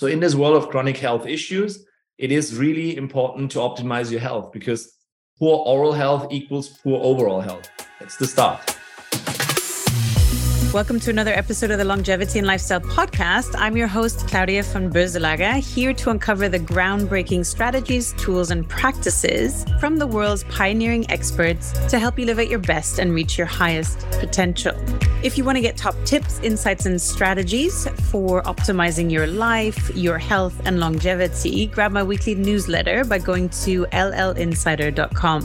So, in this world of chronic health issues, it is really important to optimize your health because poor oral health equals poor overall health. That's the start. Welcome to another episode of the Longevity and Lifestyle Podcast. I'm your host, Claudia von Boeselager, here to uncover the groundbreaking strategies, tools, and practices from the world's pioneering experts to help you live at your best and reach your highest potential. If you want to get top tips, insights, and strategies for optimizing your life, your health, and longevity, grab my weekly newsletter by going to llinsider.com.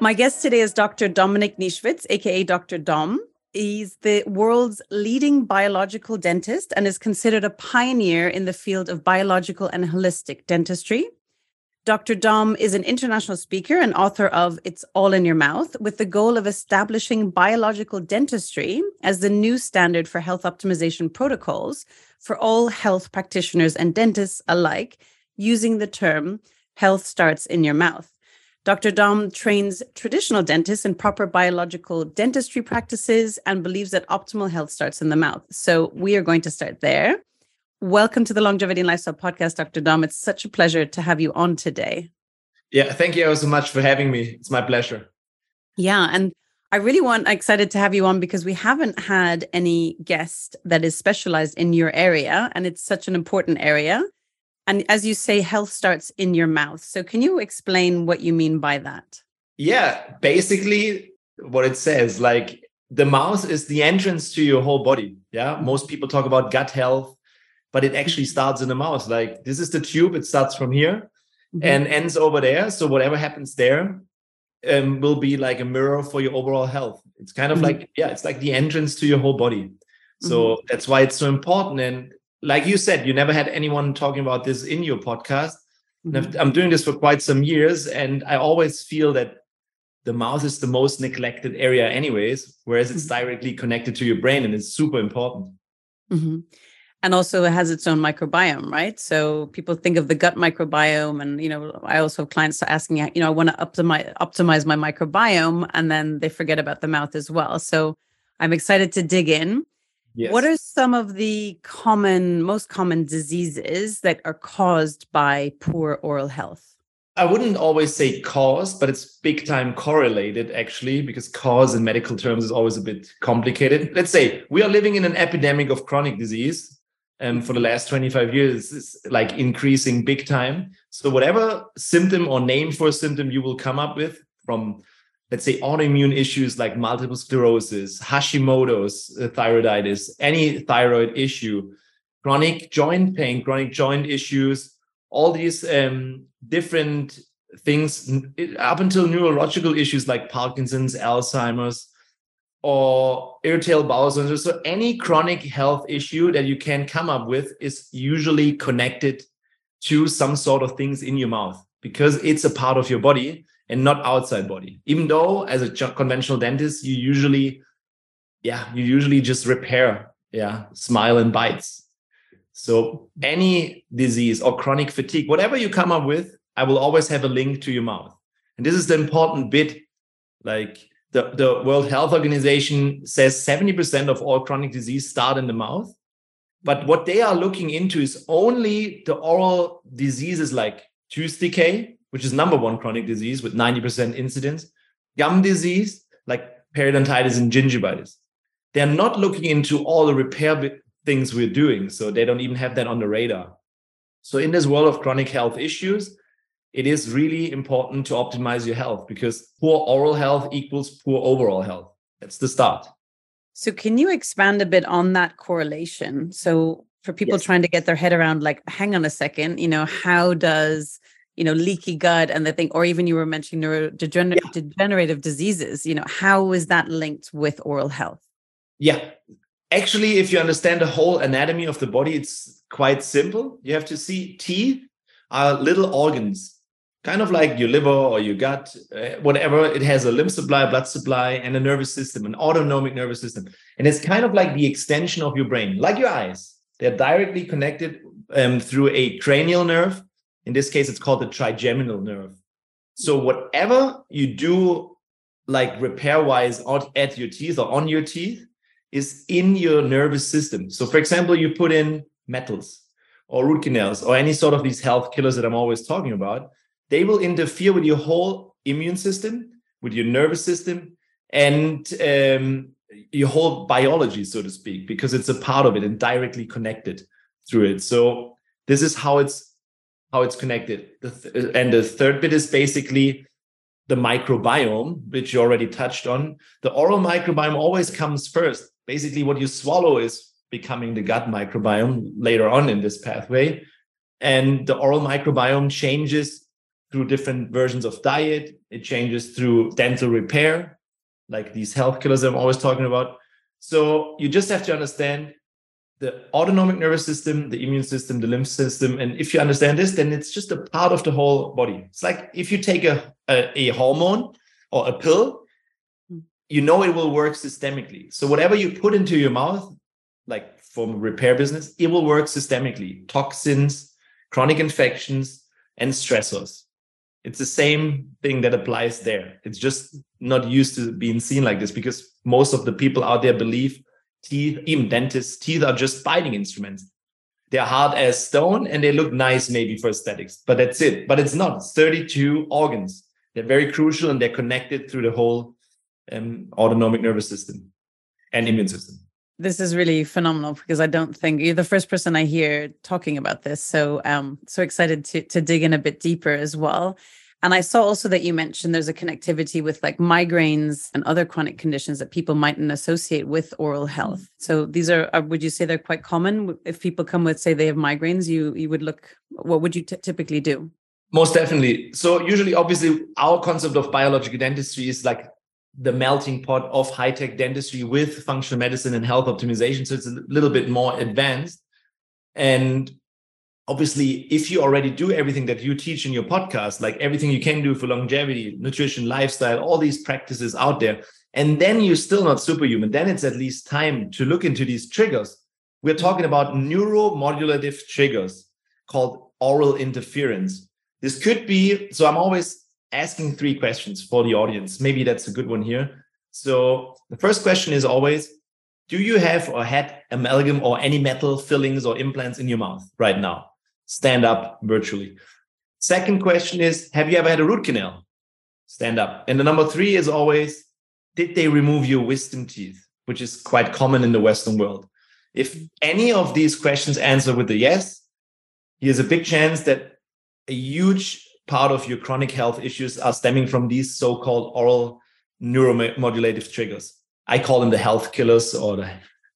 My guest today is Dr. Dominik Nischwitz, aka Dr. Dom. He's the world's leading biological dentist and is considered a pioneer in the field of biological and holistic dentistry. Dr. Dom is an international speaker and author of It's All in Your Mouth, with the goal of establishing biological dentistry as the new standard for health optimization protocols for all health practitioners and dentists alike, using the term health starts in your mouth. Dr. Dom trains traditional dentists in proper biological dentistry practices and believes that optimal health starts in the mouth. So we are going to start there. Welcome to the Longevity and Lifestyle Podcast, Dr. Dom. It's such a pleasure to have you on today. Yeah, thank you so much for having me. It's my pleasure. Yeah, and I really want excited to have you on because we haven't had any guest that is specialized in your area and it's such an important area. And as you say, health starts in your mouth. So, can you explain what you mean by that? Yeah, basically, what it says like the mouth is the entrance to your whole body. Yeah. Most people talk about gut health, but it actually mm-hmm. starts in the mouth. Like, this is the tube, it starts from here mm-hmm. and ends over there. So, whatever happens there um, will be like a mirror for your overall health. It's kind of mm-hmm. like, yeah, it's like the entrance to your whole body. So, mm-hmm. that's why it's so important. And like you said, you never had anyone talking about this in your podcast. Mm-hmm. I'm doing this for quite some years, and I always feel that the mouth is the most neglected area, anyways, whereas it's mm-hmm. directly connected to your brain and it's super important. Mm-hmm. And also, it has its own microbiome, right? So people think of the gut microbiome, and you know, I also have clients asking, you know, I want to optimize optimize my microbiome, and then they forget about the mouth as well. So I'm excited to dig in. Yes. What are some of the common, most common diseases that are caused by poor oral health? I wouldn't always say cause, but it's big time correlated actually, because cause in medical terms is always a bit complicated. Let's say we are living in an epidemic of chronic disease. And for the mm-hmm. last 25 years, it's like increasing big time. So, whatever symptom or name for a symptom you will come up with from let's say autoimmune issues like multiple sclerosis, Hashimoto's uh, thyroiditis, any thyroid issue, chronic joint pain, chronic joint issues, all these um, different things up until neurological issues like Parkinson's, Alzheimer's, or irritable bowel syndrome. So any chronic health issue that you can come up with is usually connected to some sort of things in your mouth because it's a part of your body and not outside body. Even though as a conventional dentist, you usually, yeah, you usually just repair, yeah, smile and bites. So any disease or chronic fatigue, whatever you come up with, I will always have a link to your mouth. And this is the important bit. Like the, the World Health Organization says 70% of all chronic disease start in the mouth. But what they are looking into is only the oral diseases like tooth decay, which is number one chronic disease with 90% incidence, gum disease, like periodontitis and gingivitis. They're not looking into all the repair things we're doing. So they don't even have that on the radar. So, in this world of chronic health issues, it is really important to optimize your health because poor oral health equals poor overall health. That's the start. So, can you expand a bit on that correlation? So, for people yes. trying to get their head around, like, hang on a second, you know, how does you know leaky gut and the thing or even you were mentioning neurodegenerative yeah. diseases you know how is that linked with oral health? Yeah. Actually if you understand the whole anatomy of the body it's quite simple. You have to see teeth are little organs kind of like your liver or your gut uh, whatever. It has a lymph supply blood supply and a nervous system an autonomic nervous system. And it's kind of like the extension of your brain like your eyes. They're directly connected um, through a cranial nerve in this case, it's called the trigeminal nerve. So whatever you do, like repair wise, at your teeth or on your teeth, is in your nervous system. So, for example, you put in metals or root canals or any sort of these health killers that I'm always talking about, they will interfere with your whole immune system, with your nervous system, and um, your whole biology, so to speak, because it's a part of it and directly connected through it. So this is how it's how it's connected. and the third bit is basically the microbiome, which you already touched on. The oral microbiome always comes first. Basically, what you swallow is becoming the gut microbiome later on in this pathway. And the oral microbiome changes through different versions of diet, it changes through dental repair, like these health killers I'm always talking about. So you just have to understand the autonomic nervous system, the immune system, the lymph system. And if you understand this, then it's just a part of the whole body. It's like if you take a, a, a hormone or a pill, hmm. you know it will work systemically. So whatever you put into your mouth, like from repair business, it will work systemically. Toxins, chronic infections, and stressors. It's the same thing that applies there. It's just not used to being seen like this because most of the people out there believe teeth, even dentists, teeth are just biting instruments. They're hard as stone and they look nice maybe for aesthetics, but that's it. But it's not. It's 32 organs. They're very crucial and they're connected through the whole um, autonomic nervous system and immune system. This is really phenomenal because I don't think you're the first person I hear talking about this. So um so excited to to dig in a bit deeper as well. And I saw also that you mentioned there's a connectivity with like migraines and other chronic conditions that people mightn't associate with oral mm-hmm. health. So these are, are would you say they're quite common? If people come with, say, they have migraines, you you would look. What would you t- typically do? Most definitely. So usually, obviously, our concept of biological dentistry is like the melting pot of high tech dentistry with functional medicine and health optimization. So it's a little bit more advanced. And obviously if you already do everything that you teach in your podcast like everything you can do for longevity nutrition lifestyle all these practices out there and then you're still not superhuman then it's at least time to look into these triggers. We're talking about neuromodulative triggers called oral interference. This could be so i'm always asking three questions for the audience. Maybe that's a good one here. So the first question is always do you have or had amalgam or any metal fillings or implants in your mouth right now stand up virtually. Second question is Have you ever had a root canal? Stand up. And the number three is always Did they remove your wisdom teeth, which is quite common in the Western world? If any of these questions answer with a yes, here's a big chance that a huge part of your chronic health issues are stemming from these so called oral neuromodulative triggers. I call them the health killers or the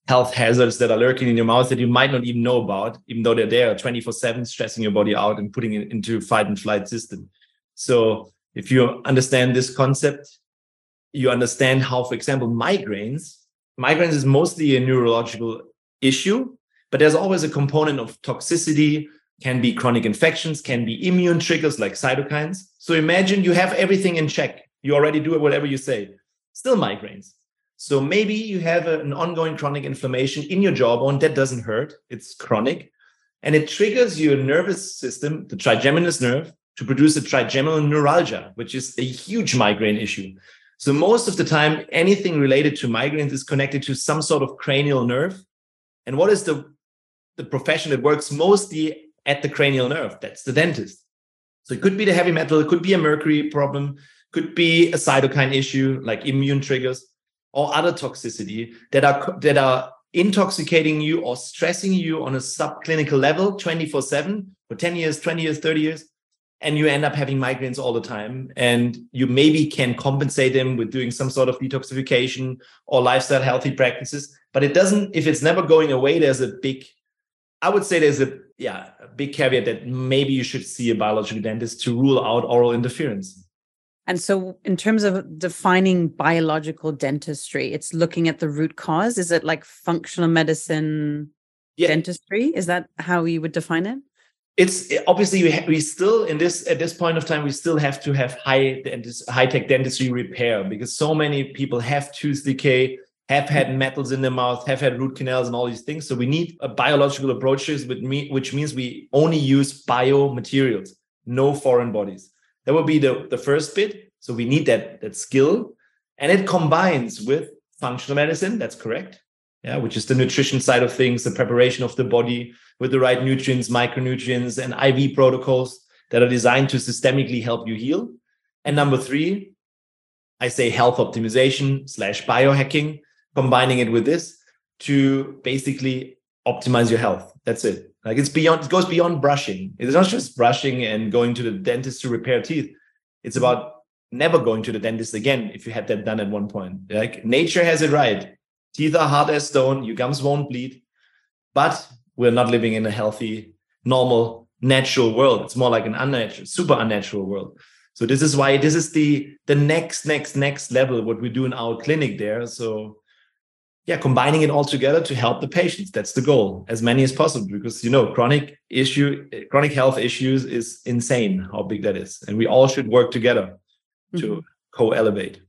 health hazards that are lurking in your mouth that you might not even know about, even though they're there 24 7, stressing your body out and putting it into fight and flight system. So if you understand this concept, you understand how, for example, migraines, migraines is mostly a neurological issue, but there's always a component of toxicity, can be chronic infections, can be immune triggers like cytokines. So imagine you have everything in check. You already do whatever you say. Still migraines. So maybe you have a, an ongoing chronic inflammation in your jawbone that doesn't hurt, it's chronic, and it triggers your nervous system, the trigeminal nerve, to produce a trigeminal neuralgia, which is a huge migraine issue. So most of the time, anything related to migraines is connected to some sort of cranial nerve. And what is the, the profession that works mostly at the cranial nerve? That's the dentist. So it could be the heavy metal, it could be a mercury problem, could be a cytokine issue like immune triggers or other toxicity that are that are intoxicating you or stressing you on a subclinical level 24 7 for 10 years 20 years 30 years and you end up having migraines all the time and you maybe can compensate them with doing some sort of detoxification or lifestyle healthy practices but it doesn't if it's never going away there's a big i would say there's a yeah a big caveat that maybe you should see a biological dentist to rule out oral interference and so, in terms of defining biological dentistry, it's looking at the root cause. Is it like functional medicine yeah. dentistry? Is that how you would define it? It's eh, obviously we, ha- we still in this at this point of time we still have to have high dentist, high tech dentistry repair because so many people have tooth decay, have had metals in their mouth, have had root canals and all these things. So we need a biological approaches, with me, which means we only use biomaterials, no foreign bodies. That would be the, the first bit. So we need that, that skill. And it combines with functional medicine, that's correct. yeah, which is the nutrition side of things, the preparation of the body with the right nutrients, micronutrients, and IV protocols that are designed to systemically help you heal. And number three, I say health optimization slash biohacking, combining it with this to basically optimize your health. That's it. Like it's beyond, it goes beyond brushing. It's not just brushing and going to the dentist to repair teeth. It's about never going to the dentist again if you had that done at one point. Like nature has it right. Teeth are hard as stone, your gums won't bleed, but we're not living in a healthy, normal, natural world. It's more like an unnatural, super unnatural world. So this is why this is the the next, next, next level what we do in our clinic there. So yeah, combining it all together to help the patients. That's the goal, as many as possible, because you know, chronic issue, chronic health issues is insane how big that is. And we all should work together to mm-hmm. co-elevate.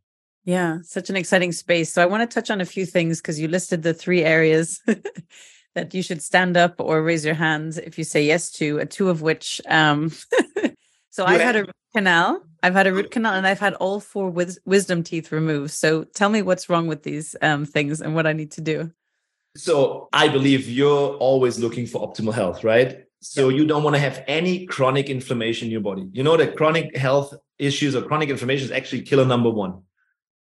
Yeah, such an exciting space. So I want to touch on a few things because you listed the three areas that you should stand up or raise your hands if you say yes to, uh, two of which um so I've had a canal. I've had a root canal and I've had all four wis- wisdom teeth removed. So tell me what's wrong with these um, things and what I need to do. So I believe you're always looking for optimal health, right? So you don't want to have any chronic inflammation in your body. You know that chronic health issues or chronic inflammation is actually killer number one.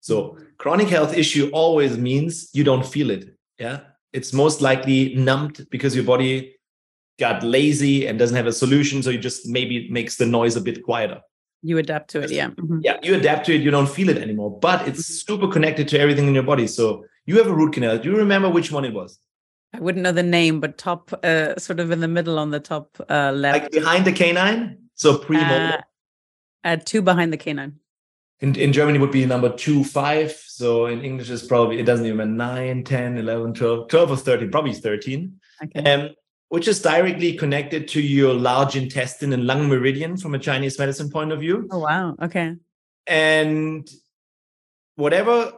So chronic health issue always means you don't feel it. Yeah. It's most likely numbed because your body got lazy and doesn't have a solution. So you just maybe makes the noise a bit quieter. You adapt to it. Yeah. Mm-hmm. Yeah. You adapt to it. You don't feel it anymore, but it's mm-hmm. super connected to everything in your body. So you have a root canal. Do you remember which one it was? I wouldn't know the name, but top, uh, sort of in the middle on the top uh, left. Like behind the canine? So pre uh, uh, two behind the canine. In, in Germany would be number two, five. So in English is probably, it doesn't even 9, 10, 11, 12, 12 or 13, probably 13. Okay. Um, which is directly connected to your large intestine and lung meridian from a Chinese medicine point of view. Oh, wow. Okay. And whatever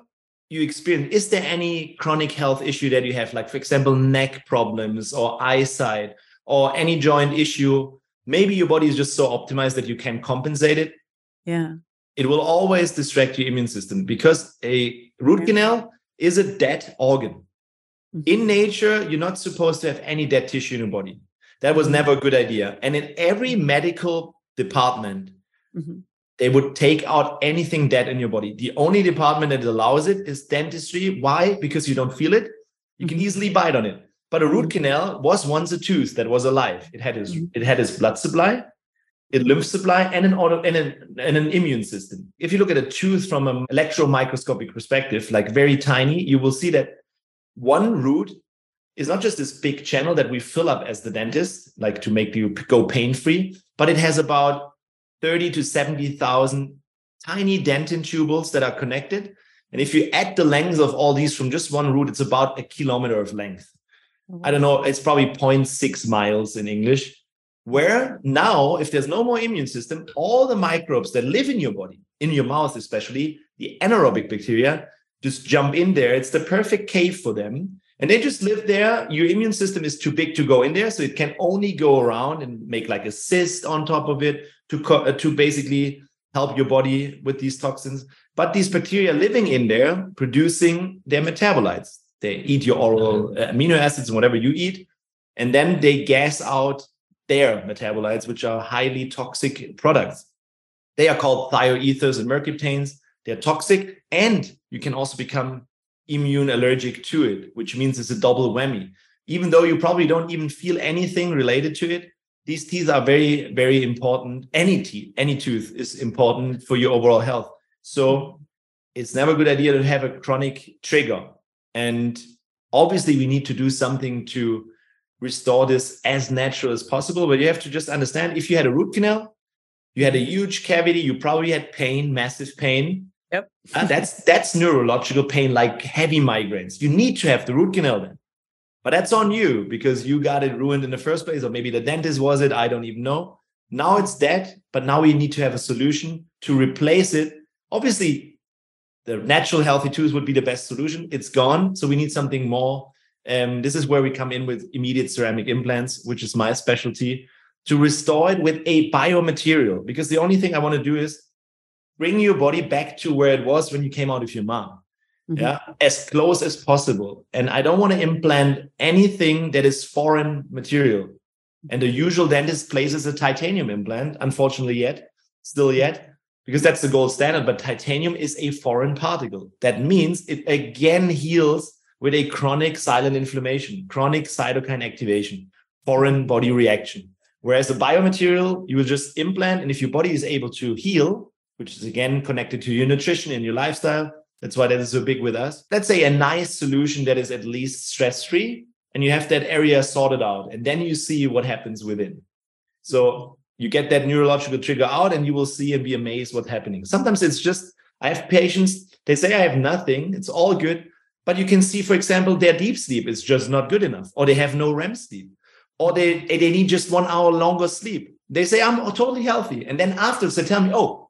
you experience is there any chronic health issue that you have like for example neck problems or eyesight or any joint issue maybe your body is just so optimized that you can compensate it yeah it will always distract your immune system because a root canal is a dead organ mm-hmm. in nature you're not supposed to have any dead tissue in your body that was mm-hmm. never a good idea and in every medical department mm-hmm they would take out anything dead in your body. The only department that allows it is dentistry. Why? Because you don't feel it. You can mm-hmm. easily bite on it. But a root mm-hmm. canal was once a tooth that was alive. It had its mm-hmm. it had its blood supply, its lymph supply, and an auto and an, and an immune system. If you look at a tooth from an electron microscopic perspective, like very tiny, you will see that one root is not just this big channel that we fill up as the dentist, like to make you go pain free, but it has about 30 to 70,000 tiny dentin tubules that are connected. And if you add the length of all these from just one root, it's about a kilometer of length. Mm-hmm. I don't know, it's probably 0.6 miles in English. Where now, if there's no more immune system, all the microbes that live in your body, in your mouth especially, the anaerobic bacteria, just jump in there. It's the perfect cave for them. And they just live there. Your immune system is too big to go in there. So it can only go around and make like a cyst on top of it to co- uh, to basically help your body with these toxins. But these bacteria living in there, producing their metabolites. They eat your oral amino acids and whatever you eat, and then they gas out their metabolites, which are highly toxic products. They are called thioethers and mercaptanes. They're toxic, and you can also become immune allergic to it, which means it's a double whammy. Even though you probably don't even feel anything related to it, these teeth are very very important. Any teeth any tooth is important for your overall health. So it's never a good idea to have a chronic trigger. And obviously we need to do something to restore this as natural as possible but you have to just understand if you had a root canal you had a huge cavity you probably had pain massive pain yep uh, that's that's neurological pain like heavy migraines you need to have the root canal then but that's on you because you got it ruined in the first place, or maybe the dentist was it. I don't even know. Now it's dead, but now we need to have a solution to replace it. Obviously, the natural healthy tooth would be the best solution. It's gone. So we need something more. Um, this is where we come in with immediate ceramic implants, which is my specialty, to restore it with a biomaterial. Because the only thing I want to do is bring your body back to where it was when you came out of your mom. Mm-hmm. Yeah, as close as possible. And I don't want to implant anything that is foreign material. And the usual dentist places a titanium implant, unfortunately, yet, still yet, because that's the gold standard. But titanium is a foreign particle. That means it again heals with a chronic silent inflammation, chronic cytokine activation, foreign body reaction. Whereas a biomaterial, you will just implant, and if your body is able to heal, which is again connected to your nutrition and your lifestyle, that's why that is so big with us. Let's say a nice solution that is at least stress free, and you have that area sorted out, and then you see what happens within. So you get that neurological trigger out, and you will see and be amazed what's happening. Sometimes it's just I have patients, they say I have nothing, it's all good, but you can see, for example, their deep sleep is just not good enough, or they have no REM sleep, or they, they need just one hour longer sleep. They say, I'm totally healthy. And then afterwards, they tell me, oh,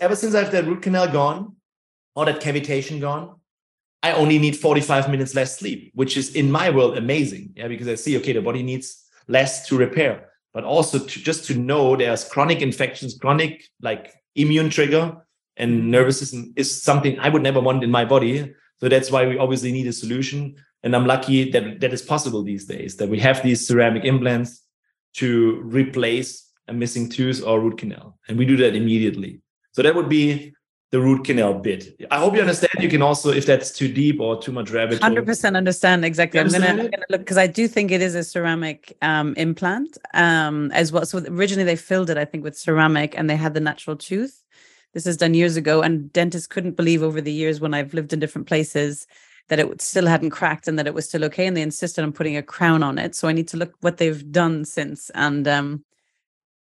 ever since I have that root canal gone, or that cavitation gone, I only need 45 minutes less sleep, which is in my world amazing. Yeah, because I see, okay, the body needs less to repair, but also to just to know there's chronic infections, chronic like immune trigger and nervous system is something I would never want in my body. So that's why we obviously need a solution. And I'm lucky that that is possible these days, that we have these ceramic implants to replace a missing tooth or root canal. And we do that immediately. So that would be the root canal bit. I hope you understand. You can also, if that's too deep or too much rabbit. Hundred percent understand exactly. I'm gonna, gonna, look because I do think it is a ceramic um, implant um, as well. So originally they filled it, I think, with ceramic, and they had the natural tooth. This is done years ago, and dentists couldn't believe over the years when I've lived in different places that it still hadn't cracked and that it was still okay. And they insisted on putting a crown on it. So I need to look what they've done since. And um,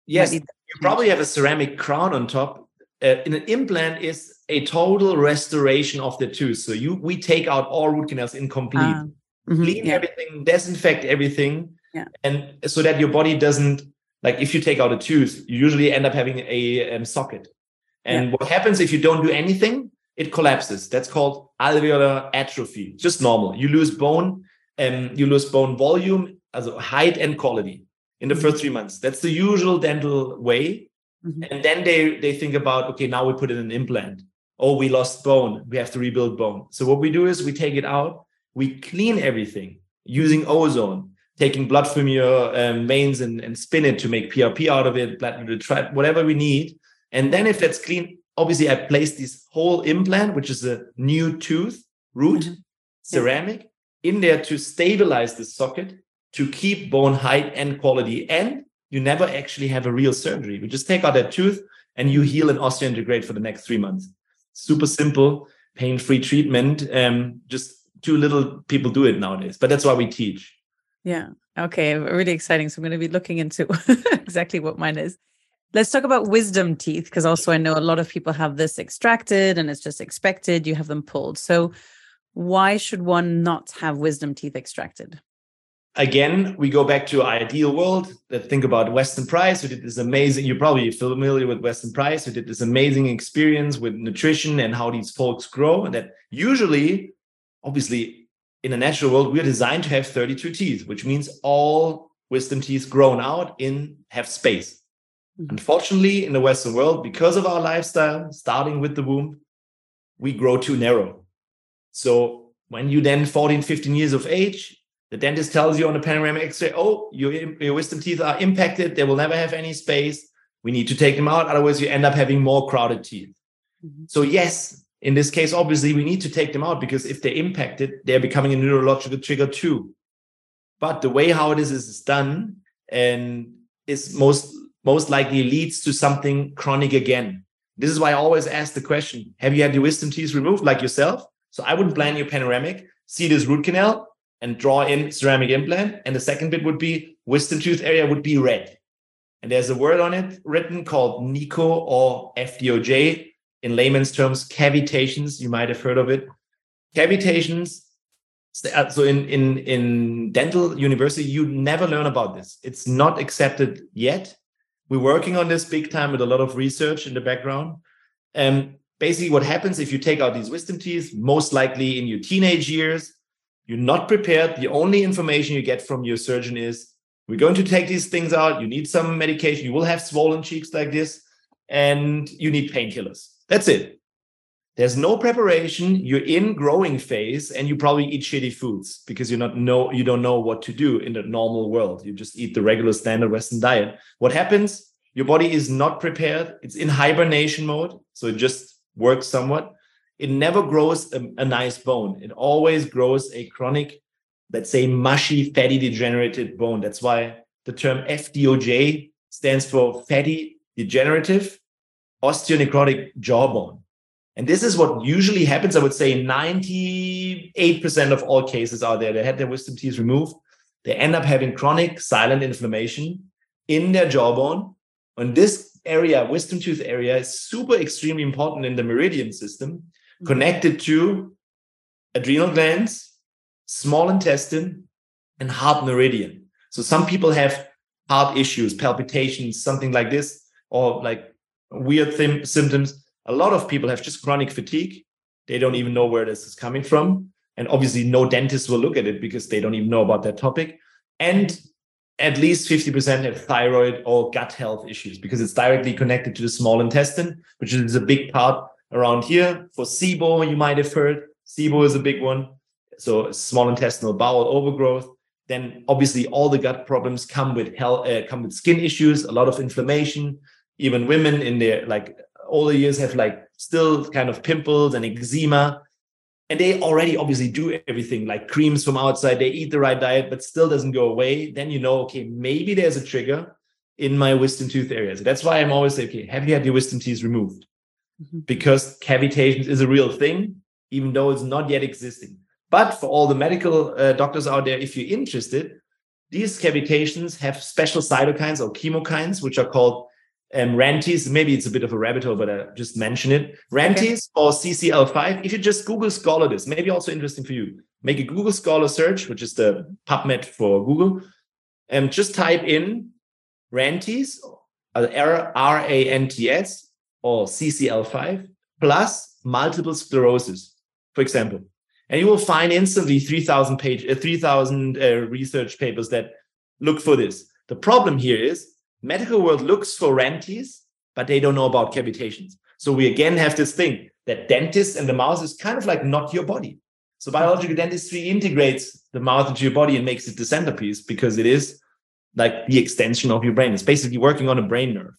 yes, you probably have a ceramic crown on top uh, an implant is a total restoration of the tooth. So you we take out all root canals incomplete, uh, mm-hmm, clean yeah. everything, disinfect everything, yeah. and so that your body doesn't like if you take out a tooth, you usually end up having a um, socket. And yeah. what happens if you don't do anything? It collapses. That's called alveolar atrophy. Just normal. You lose bone, and um, you lose bone volume, also height and quality in the mm-hmm. first three months. That's the usual dental way Mm-hmm. And then they they think about okay, now we put in an implant. Oh, we lost bone. We have to rebuild bone. So what we do is we take it out, we clean everything using ozone, taking blood from your um, veins and, and spin it to make PRP out of it, blood, whatever we need. And then if that's clean, obviously I place this whole implant, which is a new tooth root mm-hmm. ceramic, in there to stabilize the socket, to keep bone height and quality, and you never actually have a real surgery. We just take out that tooth and you heal and osseointegrate for the next three months. Super simple, pain-free treatment. Um, just too little people do it nowadays, but that's why we teach. Yeah. Okay. Really exciting. So I'm going to be looking into exactly what mine is. Let's talk about wisdom teeth because also I know a lot of people have this extracted and it's just expected you have them pulled. So why should one not have wisdom teeth extracted? Again, we go back to ideal world. That think about Weston Price, who did this amazing. You're probably familiar with Weston Price, who did this amazing experience with nutrition and how these folks grow. And that usually, obviously, in a natural world, we're designed to have 32 teeth, which means all wisdom teeth grown out in have space. Mm-hmm. Unfortunately, in the Western world, because of our lifestyle, starting with the womb, we grow too narrow. So when you then 14, 15 years of age, the dentist tells you on the panoramic x-ray, oh, your, your wisdom teeth are impacted. They will never have any space. We need to take them out. Otherwise, you end up having more crowded teeth. Mm-hmm. So yes, in this case, obviously, we need to take them out because if they're impacted, they're becoming a neurological trigger too. But the way how it is is done and is most most likely leads to something chronic again. This is why I always ask the question: Have you had your wisdom teeth removed, like yourself? So I wouldn't plan your panoramic, see this root canal, and draw in ceramic implant. And the second bit would be wisdom tooth area would be red. And there's a word on it written called NICO or FDOJ in layman's terms, cavitations. You might have heard of it. Cavitations. Uh, so in, in, in dental university, you never learn about this. It's not accepted yet. We're working on this big time with a lot of research in the background. And basically what happens if you take out these wisdom teeth, most likely in your teenage years, you're not prepared. The only information you get from your surgeon is we're going to take these things out. You need some medication. You will have swollen cheeks like this, and you need painkillers. That's it. there's no preparation you're in growing phase and you probably eat shitty foods because you're not know you don't know what to do in the normal world you just eat the regular standard western diet what happens your body is not prepared it's in hibernation mode so it just works somewhat it never grows a, a nice bone it always grows a chronic let's say mushy fatty degenerated bone that's why the term fdoj stands for fatty degenerative osteonecrotic jawbone and this is what usually happens. I would say 98% of all cases are there. They had their wisdom teeth removed. They end up having chronic silent inflammation in their jawbone. And this area, wisdom tooth area, is super extremely important in the meridian system. Mm-hmm. connected to adrenal glands, small intestine, and heart meridian. So some people have heart issues, palpitations, something like this, or like weird th- symptoms a lot of people have just chronic fatigue. They don't even know where this is coming from. And obviously, no dentist will look at it because they don't even know about that topic. And at least 50% have thyroid or gut health issues because it's directly connected to the small intestine, which is a big part around here. For SIBO, you might have heard, SIBO is a big one. So small intestinal bowel overgrowth. Then obviously all the gut problems come with health, uh, come with skin issues, a lot of inflammation. Even women in their like older years have like still kind of pimples and eczema and they already obviously do everything like creams from outside they eat the right diet but still doesn't go away then you know okay maybe there's a trigger in my wisdom tooth areas that's why i'm always saying okay have you had your wisdom teeth removed mm-hmm. because cavitations is a real thing even though it's not yet existing but for all the medical uh, doctors out there if you're interested these cavitations have special cytokines or chemokines which are called um, Rantes, maybe it's a bit of a rabbit hole, but I just mention it. Rantes okay. or CCL5. If you just Google Scholar this, maybe also interesting for you. Make a Google Scholar search, which is the PubMed for Google, and just type in Rantes, R A N T S, or CCL5 plus multiple sclerosis, for example, and you will find instantly 3,000 page, uh, 3,000 uh, research papers that look for this. The problem here is medical world looks for rantes, but they don't know about cavitations. So we again have this thing that dentist and the mouth is kind of like not your body. So biological dentistry integrates the mouth into your body and makes it the centerpiece because it is like the extension of your brain. It's basically working on a brain nerve.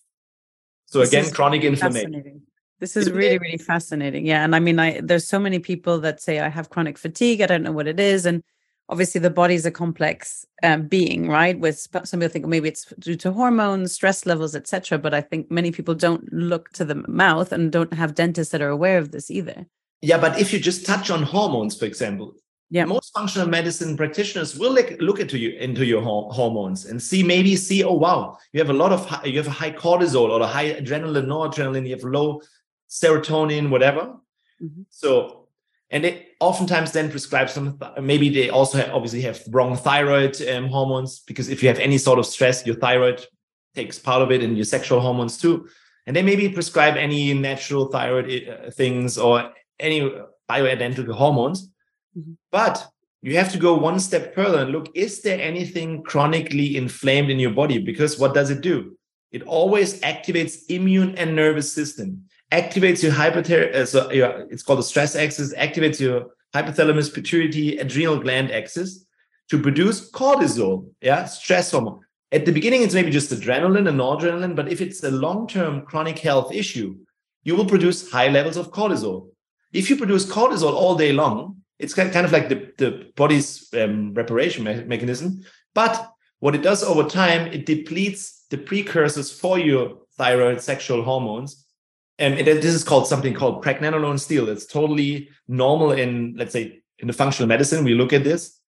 So this again, chronic inflammation. This is really, really fascinating. Yeah. And I mean, I there's so many people that say I have chronic fatigue. I don't know what it is. And obviously the body is a complex um, being right with some people think maybe it's due to hormones stress levels etc but i think many people don't look to the mouth and don't have dentists that are aware of this either yeah but if you just touch on hormones for example yeah. Most functional medicine practitioners will look, look into you into your hormones and see maybe see oh wow you have a lot of high, you have a high cortisol or a high adrenaline noradrenaline you have low serotonin whatever. Mm-hmm. so and they oftentimes then prescribe some maybe they also have, obviously have wrong thyroid um, hormones because if you have any sort of stress your thyroid takes part of it and your sexual hormones too. And they maybe prescribe any natural thyroid uh, things or any bioidentical hormones mm-hmm. but you have to go one step further and look is there anything chronically inflamed in your body because what does it do it always activates immune and nervous system activates your hypothyroid, uh, so your, it's called the stress axis, activates your hypothalamus pituitary adrenal gland axis to produce cortisol, yeah, stress hormone. At the beginning, it's maybe just adrenaline and noradrenaline, but if it's a long-term chronic health issue, you will produce high levels of cortisol. If you produce cortisol all day long, it's kind of like the, the body's um, reparation me- mechanism. But what it does over time, it depletes the precursors for your thyroid sexual hormones and it, this is called something called pregnenolone steal. It's totally normal in, let's say, in the functional medicine. We look at this,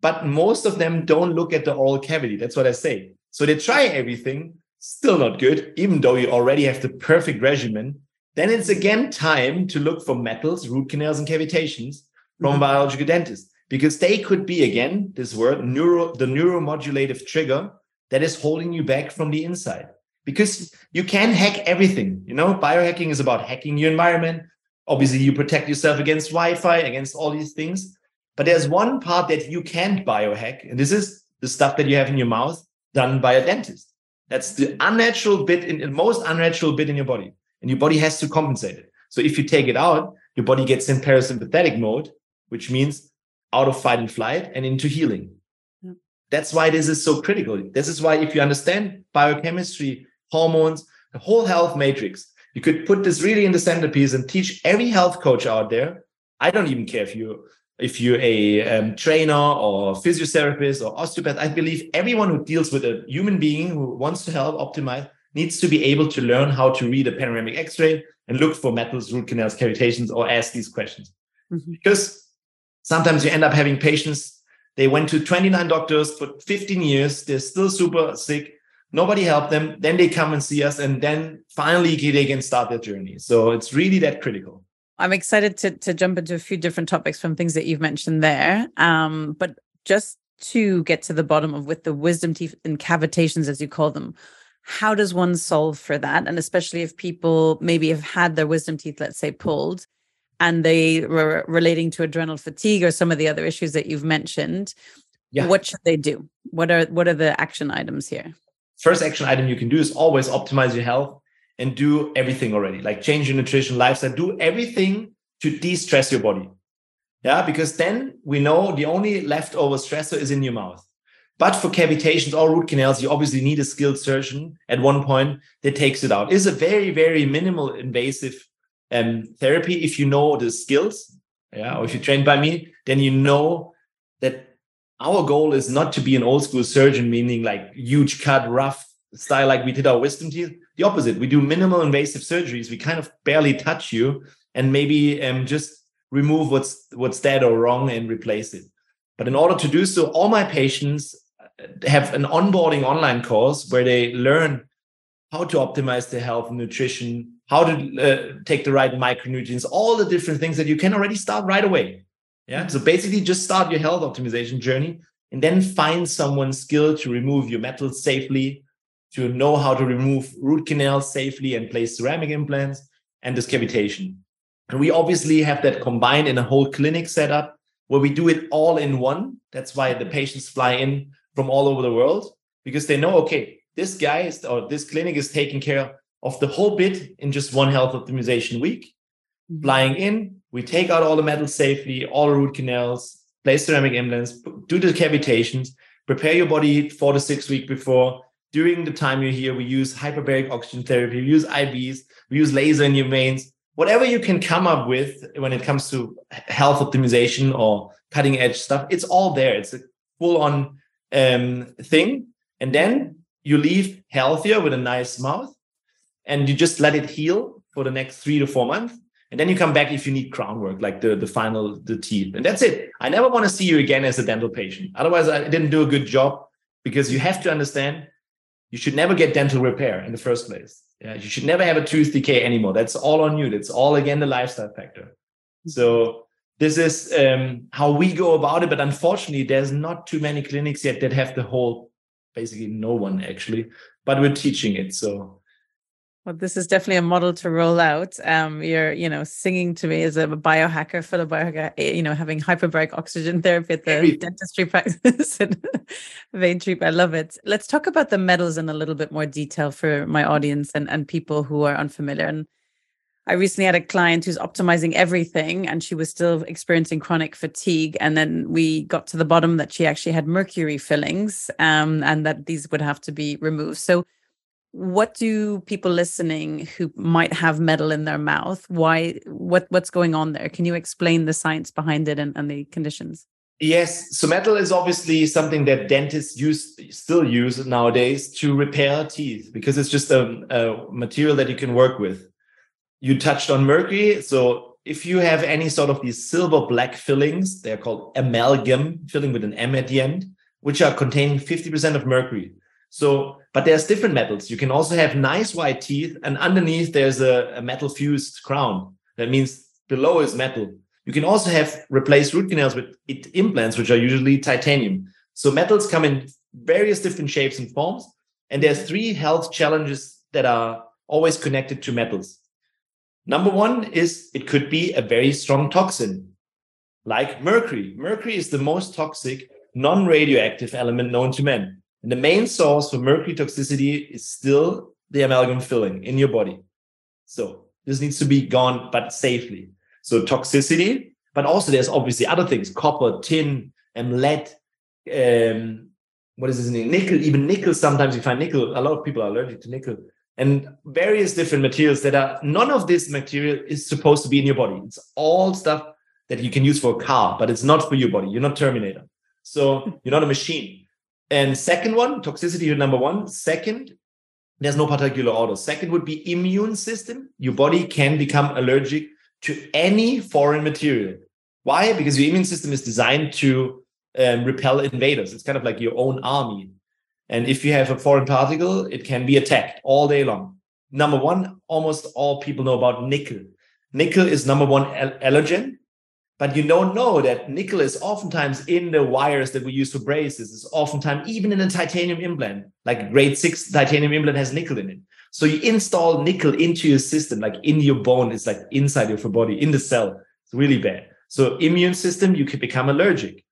but most of them don't look at the oral cavity. That's what I say. So they try everything, still not good, even though you already have the perfect regimen. Then it's again time to look for metals, root canals, and cavitations from mm-hmm. biological dentist because they could be again this word neuro the neuromodulative trigger that is holding you back from the inside because you can hack everything. You know, biohacking is about hacking your environment. Obviously, you protect yourself against Wi-Fi, against all these things. But there's one part that you can't biohack, and this is the stuff that you have in your mouth done by a dentist. That's the unnatural bit in the most unnatural bit in your body, and your body has to compensate it. So if you take it out, your body gets in parasympathetic mode, which means out of fight and flight and into healing. Yeah. That's why this is so critical. This is why, if you understand biochemistry, hormones, the whole health matrix, you could put this really in the centerpiece and teach every health coach out there. I don't even care if you if you're a um, trainer or physiotherapist or osteopath. I believe everyone who deals with a human being who wants to help optimize needs to be able to learn how to read a panoramic X-ray and look for metals, root canals, cavitations, or ask these questions. Mm-hmm. Because sometimes you end up having patients. They went to 29 doctors for 15 years. They're still super sick nobody helped them then they come and see us and then finally they can start their journey so it's really that critical i'm excited to, to jump into a few different topics from things that you've mentioned there um, but just to get to the bottom of with the wisdom teeth and cavitations as you call them how does one solve for that and especially if people maybe have had their wisdom teeth let's say pulled and they were relating to adrenal fatigue or some of the other issues that you've mentioned yeah. what should they do what are what are the action items here first action item you can do is always optimize your health and do everything already, like change your nutrition, lifestyle, do everything to de-stress your body. Yeah, because then we know the only leftover stressor is in your mouth. But for cavitations or root canals, you obviously need a skilled surgeon at one point that takes it out. It's a very, very minimal invasive um, therapy if you know the skills. Yeah, or if you trained by me, then you know that our goal is not to be an old school surgeon, meaning like huge cut, rough style like we did our wisdom teeth. The opposite. We do minimal invasive surgeries. We kind of barely touch you and maybe um, just remove what's what's dead or wrong and replace it. But in order to do so, all my patients uh, have an onboarding online course where they learn how to optimize their health and nutrition, how to uh, take the right micronutrients, all the different things that you can already start right away. Yeah. So basically, just start your health optimization journey and then find someone skilled to remove your metals safely, to know how to remove root canals safely and place ceramic implants and this cavitation. And we obviously have that combined in a whole clinic setup where we do it all in one. That's why the patients fly in from all over the world because they know, okay, this guy is, or this clinic is taking care of the whole bit in just one health optimization week. Mm-hmm. Flying in, we take out all the metals safely, all the root canals, place ceramic implants, do the cavitations, prepare your body four to six weeks before. During the time you're here, we use hyperbaric oxygen therapy, we use IVs, we use laser in your veins, whatever you can come up with when it comes to health optimization or cutting edge stuff, it's all there. It's a full on um, thing. And then you leave healthier with a nice mouth and you just let it heal for the next three to four months. And then you come back if you need crown work like the the final the teeth. And that's it. I never want to see you again as a dental patient. Otherwise i didn't do a good job because you have to understand you should never get dental repair in the first place. Yeah you should never have a tooth decay anymore. That's all on you. That's all again the lifestyle factor. So this is um, how we go about it. But unfortunately there's not too many clinics yet that have the whole basically no one actually but we're teaching it. So well, this is definitely a model to roll out. Um, you're, you know, singing to me as a biohacker, fellow biohacker, eh, you know, having hyperbaric oxygen therapy at the dentistry practice and vein treatment. I love it. Let's talk about the metals in a little bit more detail for my audience and, and people who are unfamiliar. And I recently had a client who's optimizing everything and she was still experiencing chronic fatigue. And then we got to the bottom that she actually had mercury fillings um, and that these would have to be removed. So what do people listening who might have metal in their mouth why what what's going on there? Can you explain the science behind it and, and the conditions? Yes so metal is obviously something that dentists use still use nowadays to repair teeth because it's just a, a material that you can work with. You touched on mercury so if you have any sort of these silver black fillings they're called amalgam filling with an m at the end which are containing 50% of mercury so, but there's different metals. You can also have nice white teeth, and underneath there's a, a metal fused crown. That means below is metal. You can also have replaced root canals with implants, which are usually titanium. So metals come in various different shapes and forms. And there's three health challenges that are always connected to metals. Number one is it could be a very strong toxin, like mercury. Mercury is the most toxic non-radioactive element known to men. And the main source for mercury toxicity is still the amalgam filling in your body. So this needs to be gone, but safely. So toxicity, but also there's obviously other things, copper, tin, and lead. Um, what is this? Nickel, even nickel. Sometimes you find nickel. A lot of people are allergic to nickel and various different materials that are none of this material is supposed to be in your body. It's all stuff that you can use for a car, but it's not for your body. You're not Terminator. So you're not a machine. And second one, toxicity number one. Second, there's no particular order. Second would be immune system. Your body can become allergic to any foreign material. Why? Because your immune system is designed to um, repel invaders. It's kind of like your own army. And if you have a foreign particle, it can be attacked all day long. Number one, almost all people know about nickel. Nickel is number one allergen, but you don't know that nickel is oftentimes in the wires that we use for braces. It's oftentimes even in a titanium implant, like grade six titanium implant has nickel in it. So you install nickel into your system, like in your bone. It's like inside of your body, in the cell. It's really bad. So immune system, you can become allergic.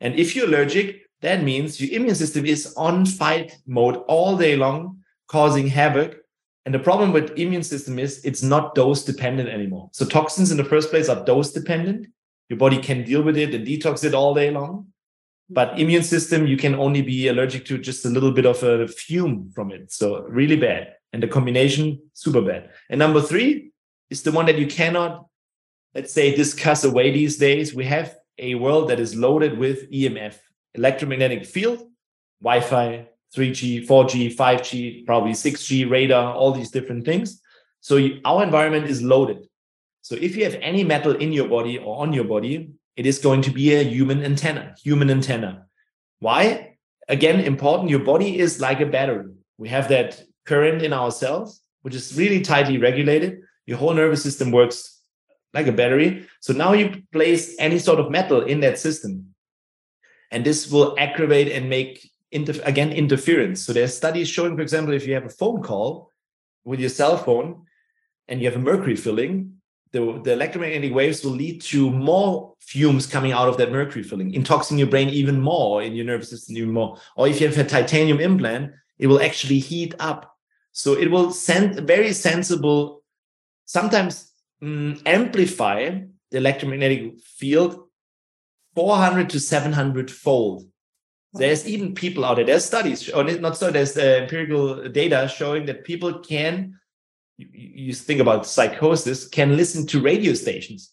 And if you're allergic, that means your immune system is on fight mode all day long, causing havoc. And the problem with immune system is it's not dose dependent anymore. So toxins in the first place are dose dependent. Your body can deal with it and detox it all day long. But mm-hmm. immune system, you can only be allergic to just a little bit of a fume from it. So really bad. And the combination, super bad. And number three is the one that you cannot, let's say, discuss away these days. We have a world that is loaded with EMF electromagnetic field, Wi-Fi, 3G, 4G, 5G, probably 6G radar, all these different things. So you, our environment is loaded. So if you have any metal in your body or on your body, it is going to be a human antenna, human antenna. Why? Again, important. Your body is like a battery. We have that current in our cells, which is really tightly regulated. Your whole nervous system works like a battery. So now you place any sort of metal in that system and this will aggravate and make inter- again interference so there's studies showing for example if you have a phone call with your cell phone and you have a mercury filling the, the electromagnetic waves will lead to more fumes coming out of that mercury filling intoxicating your brain even more in your nervous system even more. Or if you have a titanium implant it will actually heat up. So it will send a very sensible sometimes mm, amplify the electromagnetic field 400 to 700 fold. There's even people out there, there's studies, or not so, there's uh, empirical data showing that people can, you, think about psychosis, can listen to radio stations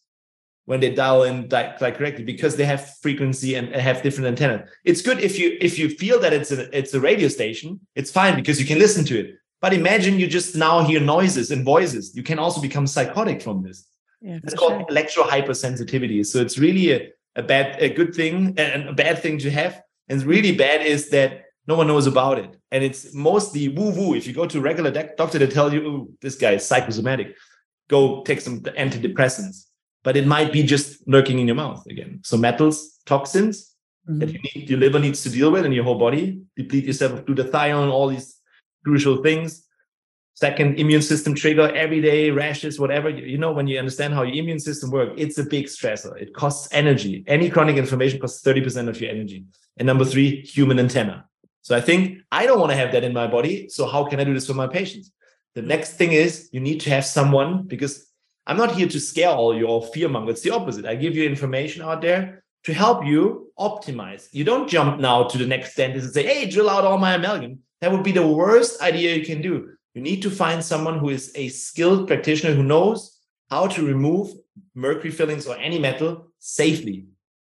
when they dial in like correctly because they have frequency and have different antenna. It's good if you if you feel that it's a it's a radio station, it's fine because you can listen to it. But imagine you just now hear noises and voices. You can also become psychotic from this. Yeah, it's called sure. electro hypersensitivity. So it's really a, a bad a good thing and a bad thing to have and really bad is that no one knows about it and it's mostly woo woo if you go to a regular doctor they tell you oh, this guy is psychosomatic go take some antidepressants but it might be just lurking in your mouth again so metals toxins mm-hmm. that you need, your liver needs to deal with and your whole body deplete yourself of glutathione all these crucial things Second, immune system trigger, everyday rashes, whatever. You know, when you understand how your immune system works, it's a big stressor. It costs energy. Any chronic inflammation costs 30% of your energy. And number three, human antenna. So I think I don't want to have that in my body. So how can I do this for my patients? The next thing is you need to have someone because I'm not here to scare all your fear monger. It's the opposite. I give you information out there to help you optimize. You don't jump now to the next dentist and say, hey, drill out all my amalgam. That would be the worst idea you can do. You need to find someone who is a skilled practitioner who knows how to remove mercury fillings or any metal safely.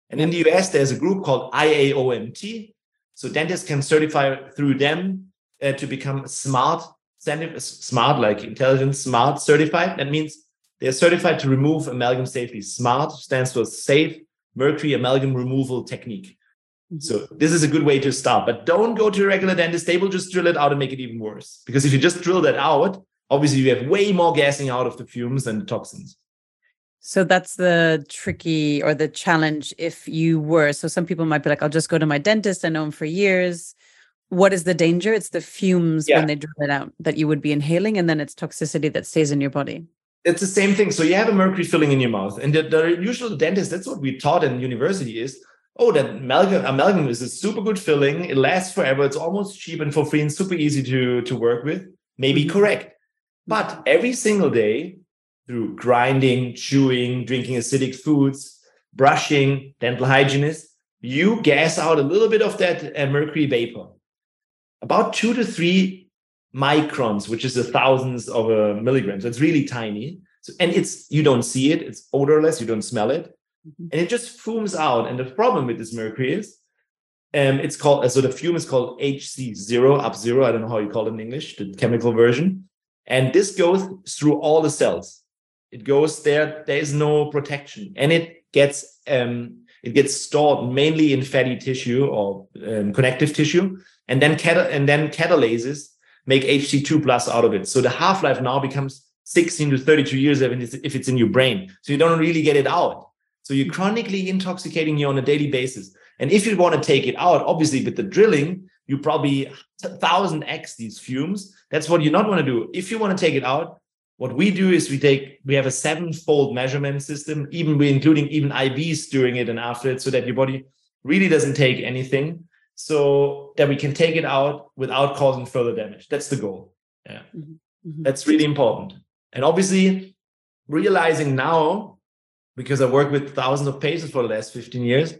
And in the US, there's a group called IAOMT. So dentists can certify through them uh, to become smart, smart like intelligent, smart certified. That means they're certified to remove amalgam safely. SMART stands for Safe Mercury Amalgam Removal Technique. So mm-hmm. this is a good way to start, but don't go to a regular dentist. They will just drill it out and make it even worse. Because if you just drill that out, obviously you have way more gassing out of the fumes and the toxins. So that's the tricky or the challenge if you were. So some people might be like, I'll just go to my dentist. I know him for years. What is the danger? It's the fumes yeah. when they drill it out that you would be inhaling, and then it's toxicity that stays in your body. It's the same thing. So you have a mercury filling in your mouth, and the, the usual dentist, that's what we taught in university is oh, that amalgam, amalgam is a super good filling. It lasts forever. It's almost cheap and for free and super easy to, to work with. Maybe mm-hmm. correct. But every single day, through grinding, chewing, drinking acidic foods, brushing, dental hygienist, you gas out a little bit of that uh, mercury vapor. About two to three microns, which is a thousandth of a milligram. So it's really tiny. So, and it's you don't see it, it's odorless, you don't smell it. Mm-hmm. And it just fumes out. And the problem with this mercury is um, it's called so the fume is called Hg0 up zero. I don't know how you call it in English, the chemical version. And this goes through all the cells. It goes there. There is no protection, and it gets um, it gets stored mainly in fatty tissue or um, connective tissue, and then cat- and then catalases make Hg2 plus out of it. So the half life now becomes 16 to 32 years if it's, if it's in your brain. So you don't really get it out. So you're chronically intoxicating you on a daily basis. And if you want to take it out, obviously with the drilling, you probably thousand x these fumes. That's what you not want to do. If you want to take it out, what we do is we take we have a seven-fold measurement system, even we including even IVs during it and after it, so that your body really doesn't take anything, so that we can take it out without causing further damage. That's the goal. Yeah, mm-hmm. mm-hmm. that's really important. And obviously, realizing now, because I work with thousands of patients for the last 15 years,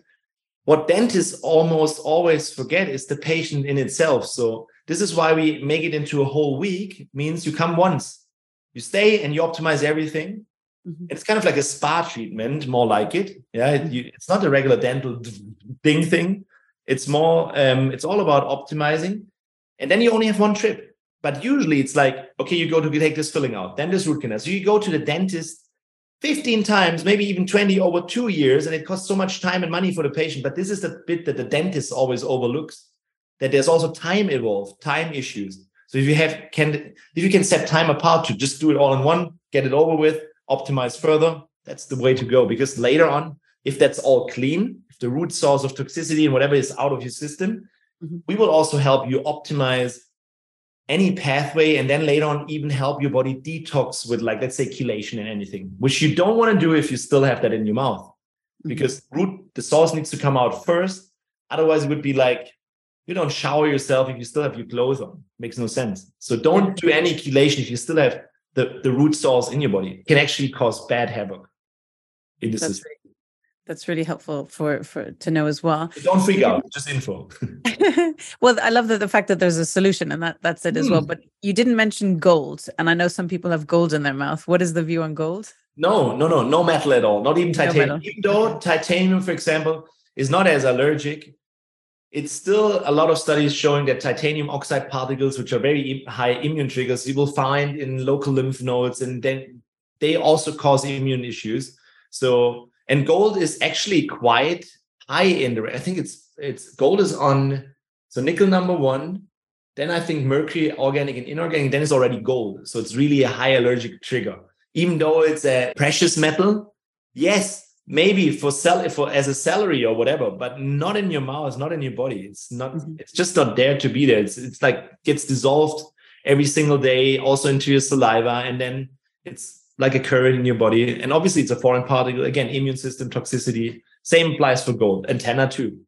what dentists almost always forget is the patient in itself. So this is why we make it into a whole week. means you come once, you stay, and you optimize everything. Mm-hmm. It's kind of like a spa treatment, more like it. Yeah, it, you, it's not a regular dental ding thing. It's more. Um, it's all about optimizing, and then you only have one trip. But usually it's like, okay, you go to take this filling out, then this root canal. So you go to the dentist 15 times, maybe even 20 over two years, and it costs so much time and money for the patient. But this is the bit that the dentist always overlooks that there's also time involved, time issues. So if you have can if you can set time apart to just do it all in one, get it over with, optimize further, that's the way to go. Because later on, if that's all clean, if the root source of toxicity and whatever is out of your system, mm-hmm. we will also help you optimize any pathway and then later on even help your body detox with like let's say chelation and anything which you don't want to do if you still have that in your mouth mm-hmm. because root the source needs to come out first otherwise it would be like you don't shower yourself if you still have your clothes on. Makes no sense. So don't do any chelation if you still have the, the root sauce in your body. It can actually cause bad havoc in the That's system. that's really helpful for for to know as well. Don't freak out just info. Well i love the, the fact that there's a solution and that that's it as well. Hmm. but you didn't mention gold and i know some people have gold in their mouth. What is the view on gold? No no no no metal at all. Not even titanium. no even though titanium for example is not as allergic it's still a lot of studies showing that titanium oxide particles which are very high immune triggers you will find in local lymph nodes and then they also cause immune issues. So and gold is actually quite high in the i think it's it's gold is on so nickel number one then i think mercury organic and inorganic then it's already gold. So it's really a high allergic trigger. Even though it's a precious metal yes maybe for sell for as a salary or whatever but not in your mouth not in your body it's not mm-hmm. it's just not there to be there it's, it's like gets dissolved every single day also into your saliva and then it's like a current in your body. And obviously, it's a foreign particle. Again, immune system toxicity. Same applies for gold. Antenna too.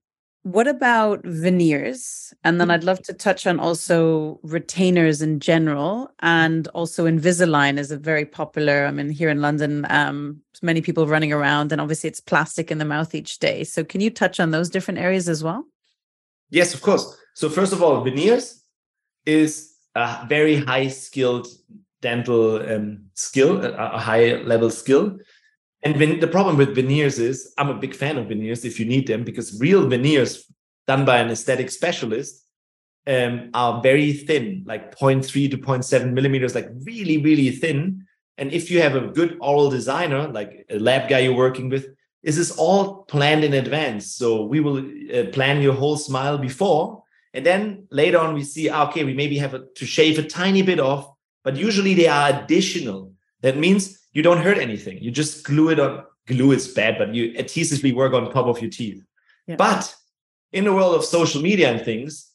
What about veneers? And then I'd love to touch on also retainers in general. And also Invisalign is a very popular, I mean, here in London, um, many people running around, and obviously it's plastic in the mouth each day. So can you touch on those different areas as well? Yes, of course. So, first of all, veneers is a very high skilled dental um, skill, a, a high level skill. And when, the problem with veneers is, I'm a big fan of veneers if you need them, because real veneers done by an aesthetic specialist um, are very thin, like 0.3 to 0.7 millimeters, like really, really thin. And if you have a good oral designer, like a lab guy you're working with, this is all planned in advance. So we will uh, plan your whole smile before. And then later on, we see, ah, okay, we maybe have a, to shave a tiny bit off but usually they are additional. That means you don't hurt anything. You just glue it on. Glue is bad, but you adhesively work on top of your teeth. Yeah. But in the world of social media and things,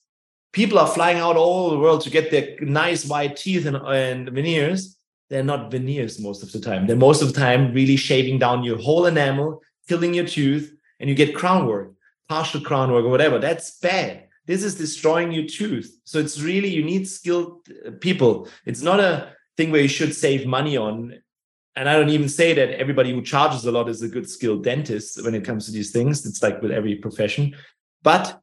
people are flying out all over the world to get their nice white teeth and, and veneers. They're not veneers most of the time. They're most of the time really shaving down your whole enamel, filling your tooth, and you get crown work, partial crown work, or whatever. That's bad this is destroying your tooth. So it's really, you need skilled uh, people. It's not a thing where you should save money on. And I don't even say that everybody who charges a lot is a good skilled dentist when it comes to these things. It's like with every profession. But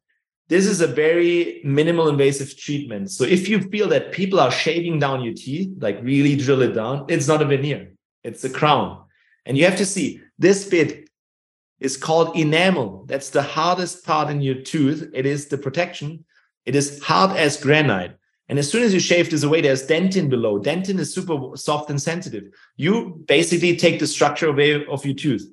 this is a very minimal invasive treatment. So if you feel that people are shaving down your teeth, like really drill it down, it's not a veneer, it's a crown. And you have to see this bit is called enamel. That's the hardest part in your tooth. It is the protection. It is hard as granite. And as soon as you shave this away, there's dentin below. Dentin is super soft and sensitive. You basically take the structure away of your tooth.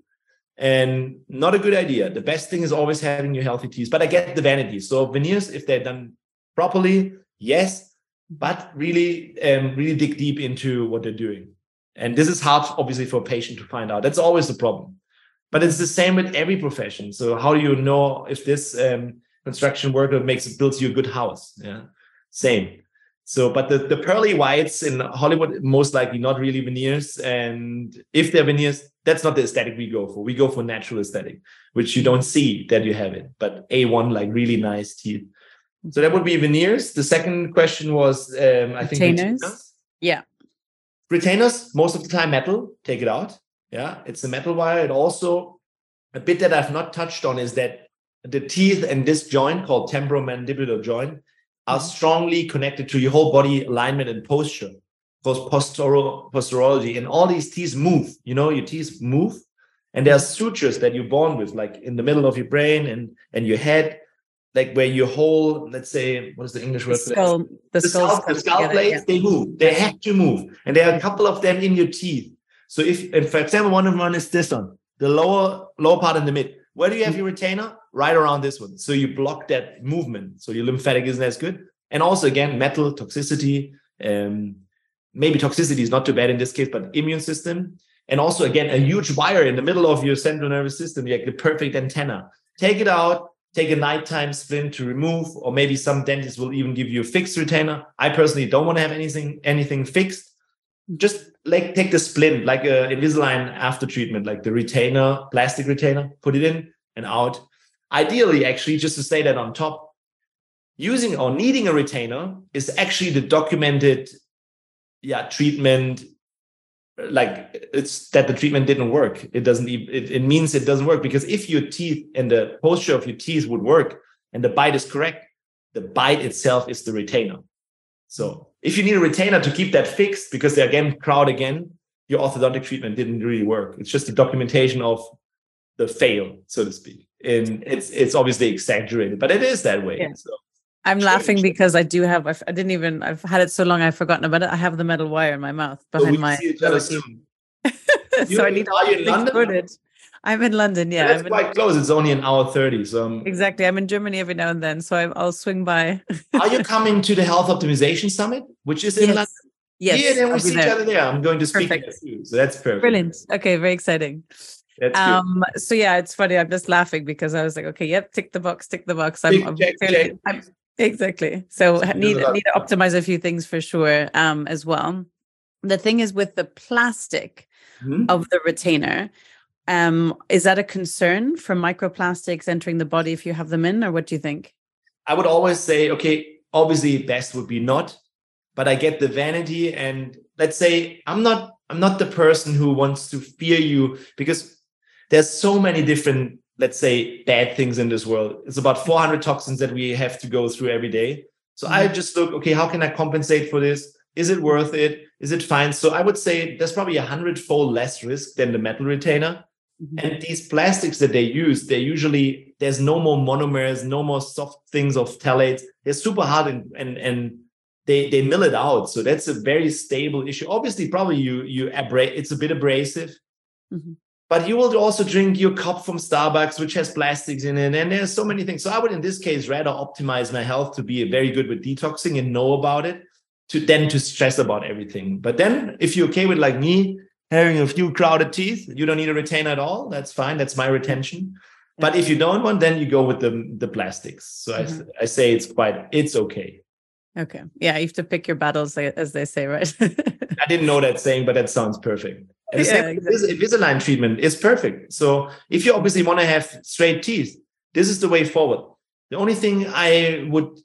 And not a good idea. The best thing is always having your healthy teeth. But I get the vanity. So veneers, if they're done properly, yes, but really, um, really dig deep into what they're doing. And this is hard, obviously, for a patient to find out. That's always the problem. But it's the same with every profession. So how do you know if this um, construction worker makes builds you a good house? Yeah, same. So, but the, the pearly whites in Hollywood, most likely not really veneers. And if they're veneers, that's not the aesthetic we go for. We go for natural aesthetic, which you don't see that you have it, but A1, like really nice teeth. So that would be veneers. The second question was, um, I think, retainers. retainers. Yeah. Retainers, most of the time metal, take it out. Yeah, it's a metal wire. It also, a bit that I've not touched on is that the teeth and this joint called temporomandibular joint are mm-hmm. strongly connected to your whole body alignment and posture. Called postural posturology and all these teeth move you know your teeth move. And there are sutures that you're born with like in the middle of your brain and and your head like where your whole let's say what is the english word the skull the, the skull, skull, the skull blades yeah. they move they have to move. And there are a couple of them in your teeth. So if and for example one of them is this one the lower lower part in the mid. Where do you have mm-hmm. your retainer right around this one. So you block that movement. So your lymphatic isn't as good. And also again, metal toxicity. Um, maybe toxicity is not too bad in this case, but immune system. And also again, a huge wire in the middle of your central nervous system, like the perfect antenna. Take it out, take a nighttime splint to remove, or maybe some dentists will even give you a fixed retainer. I personally don't want to have anything anything fixed. Just like take the splint, like a Invisalign after treatment, like the retainer, plastic retainer, put it in and out Ideally, actually, just to say that on top, using or needing a retainer is actually the documented yeah treatment like it's that the treatment didn't work. It doesn't even it, it means it doesn't work because if your teeth and the posture of your teeth would work and the bite is correct the bite itself is the retainer. So if you need a retainer to keep that fixed because they again crowd again your orthodontic treatment didn't really work. It's just a documentation of the fail so to speak and it's it's obviously exaggerated, but it is that way. Yeah. So. I'm laughing because I do have. I didn't even. I've had it so long I've forgotten about it. I have the metal wire in my mouth behind so my. so I need are you in London? Footage. I'm in London. Yeah, it's quite close. It's only an hour thirty. So I'm... exactly. I'm in Germany every now and then, so i will swing by. are you coming to the Health Optimization Summit, which is in yes. London? Yes. Yeah, then we I'll see each other there. I'm going to speak there too, so that's perfect. Brilliant. Okay, very exciting. Um, so yeah, it's funny. I'm just laughing because I was like, okay, yep, tick the box, tick the box. I'm, I'm, fairly, I'm exactly. So need need to optimize a few things for sure um, as well. The thing is with the plastic mm-hmm. of the retainer, um, is that a concern for microplastics entering the body if you have them in, or what do you think? I would always say, okay, obviously best would be not, but I get the vanity and let's say I'm not I'm not the person who wants to fear you because there's so many different let's say bad things in this world. It's about 400 toxins that we have to go through every day. So mm-hmm. i just look okay how can i compensate for this? Is it worth it? Is it fine? So i would say there's probably a hundredfold less risk than the metal retainer. Mm-hmm. and these plastics that they use they usually there's no more monomers no more soft things of phthalates. They're super hard and and and they they mill it out. So that's a very stable issue. Obviously probably you you abrade it's a bit abrasive. Mm-hmm but you will also drink your cup from Starbucks, which has plastics in it. And there's so many things. So I would, in this case, rather optimize my health to be very good with detoxing and know about it to then to stress about everything. But then if you're okay with like me having a few crowded teeth, you don't need a retainer at all. That's fine. That's my retention. But if you don't want, then you go with the, the plastics. So mm-hmm. I, I say it's quite, it's okay. Okay. Yeah. You have to pick your battles, as they say, right? I didn't know that saying, but that sounds perfect. And the yeah, same exactly. Invisalign treatment is perfect. So if you obviously want to have straight teeth, this is the way forward. The only thing I would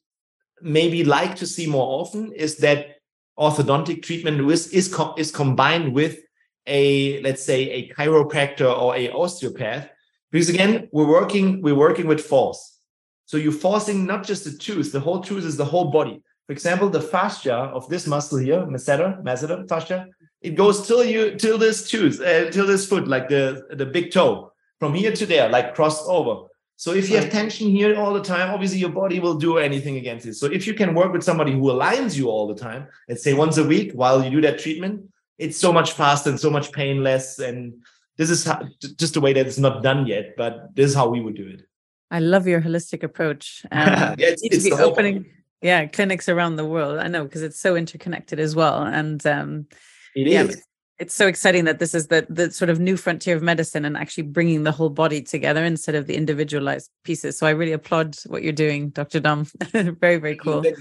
maybe like to see more often is that orthodontic treatment is is, is combined with a let's say a chiropractor or a osteopath because again we're working we're working with force so you're forcing not just the tooth the whole tooth is the whole body for example the fascia of this muscle here masseter masseter fascia it goes till you till this tooth uh, till this foot like the the big toe. From here to there like crossed over. So if you have tension here all the time obviously your body will do anything against it. So if you can work with somebody who aligns you all the time let's say once a week while you do that treatment it's so much faster and so much painless and this is how, just a way that it's not done yet but this is how we would do it. I love your holistic approach. Um, yeah, it's, it's opening yeah clinics around the world. I know because it's so interconnected as well. And um it is. Yeah, it's so exciting that this is the the sort of new frontier of medicine and actually bringing the whole body together instead of the individualized pieces so i really applaud what you're doing dr dom very very cool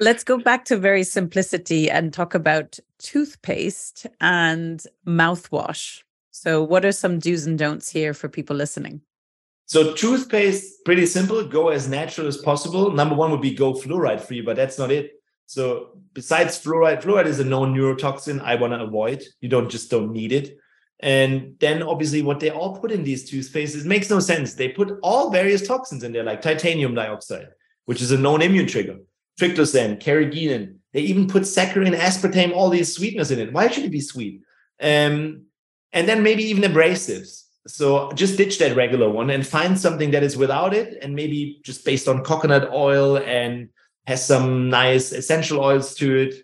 Let's go back to very simplicity and talk about toothpaste and mouthwash. So, what are some do's and don'ts here for people listening? So, toothpaste, pretty simple. Go as natural as possible. Number one would be go fluoride free, but that's not it. So, besides fluoride, fluoride is a known neurotoxin I want to avoid. You don't just don't need it. And then obviously what they all put in these toothpastes makes no sense. They put all various toxins in there, like titanium dioxide, which is a known immune trigger triclosan, carrageenan. They even put saccharin, aspartame, all these sweeteners in it. Why should it be sweet? Um, and then maybe even abrasives. So just ditch that regular one and find something that is without it, and maybe just based on coconut oil and has some nice essential oils to it.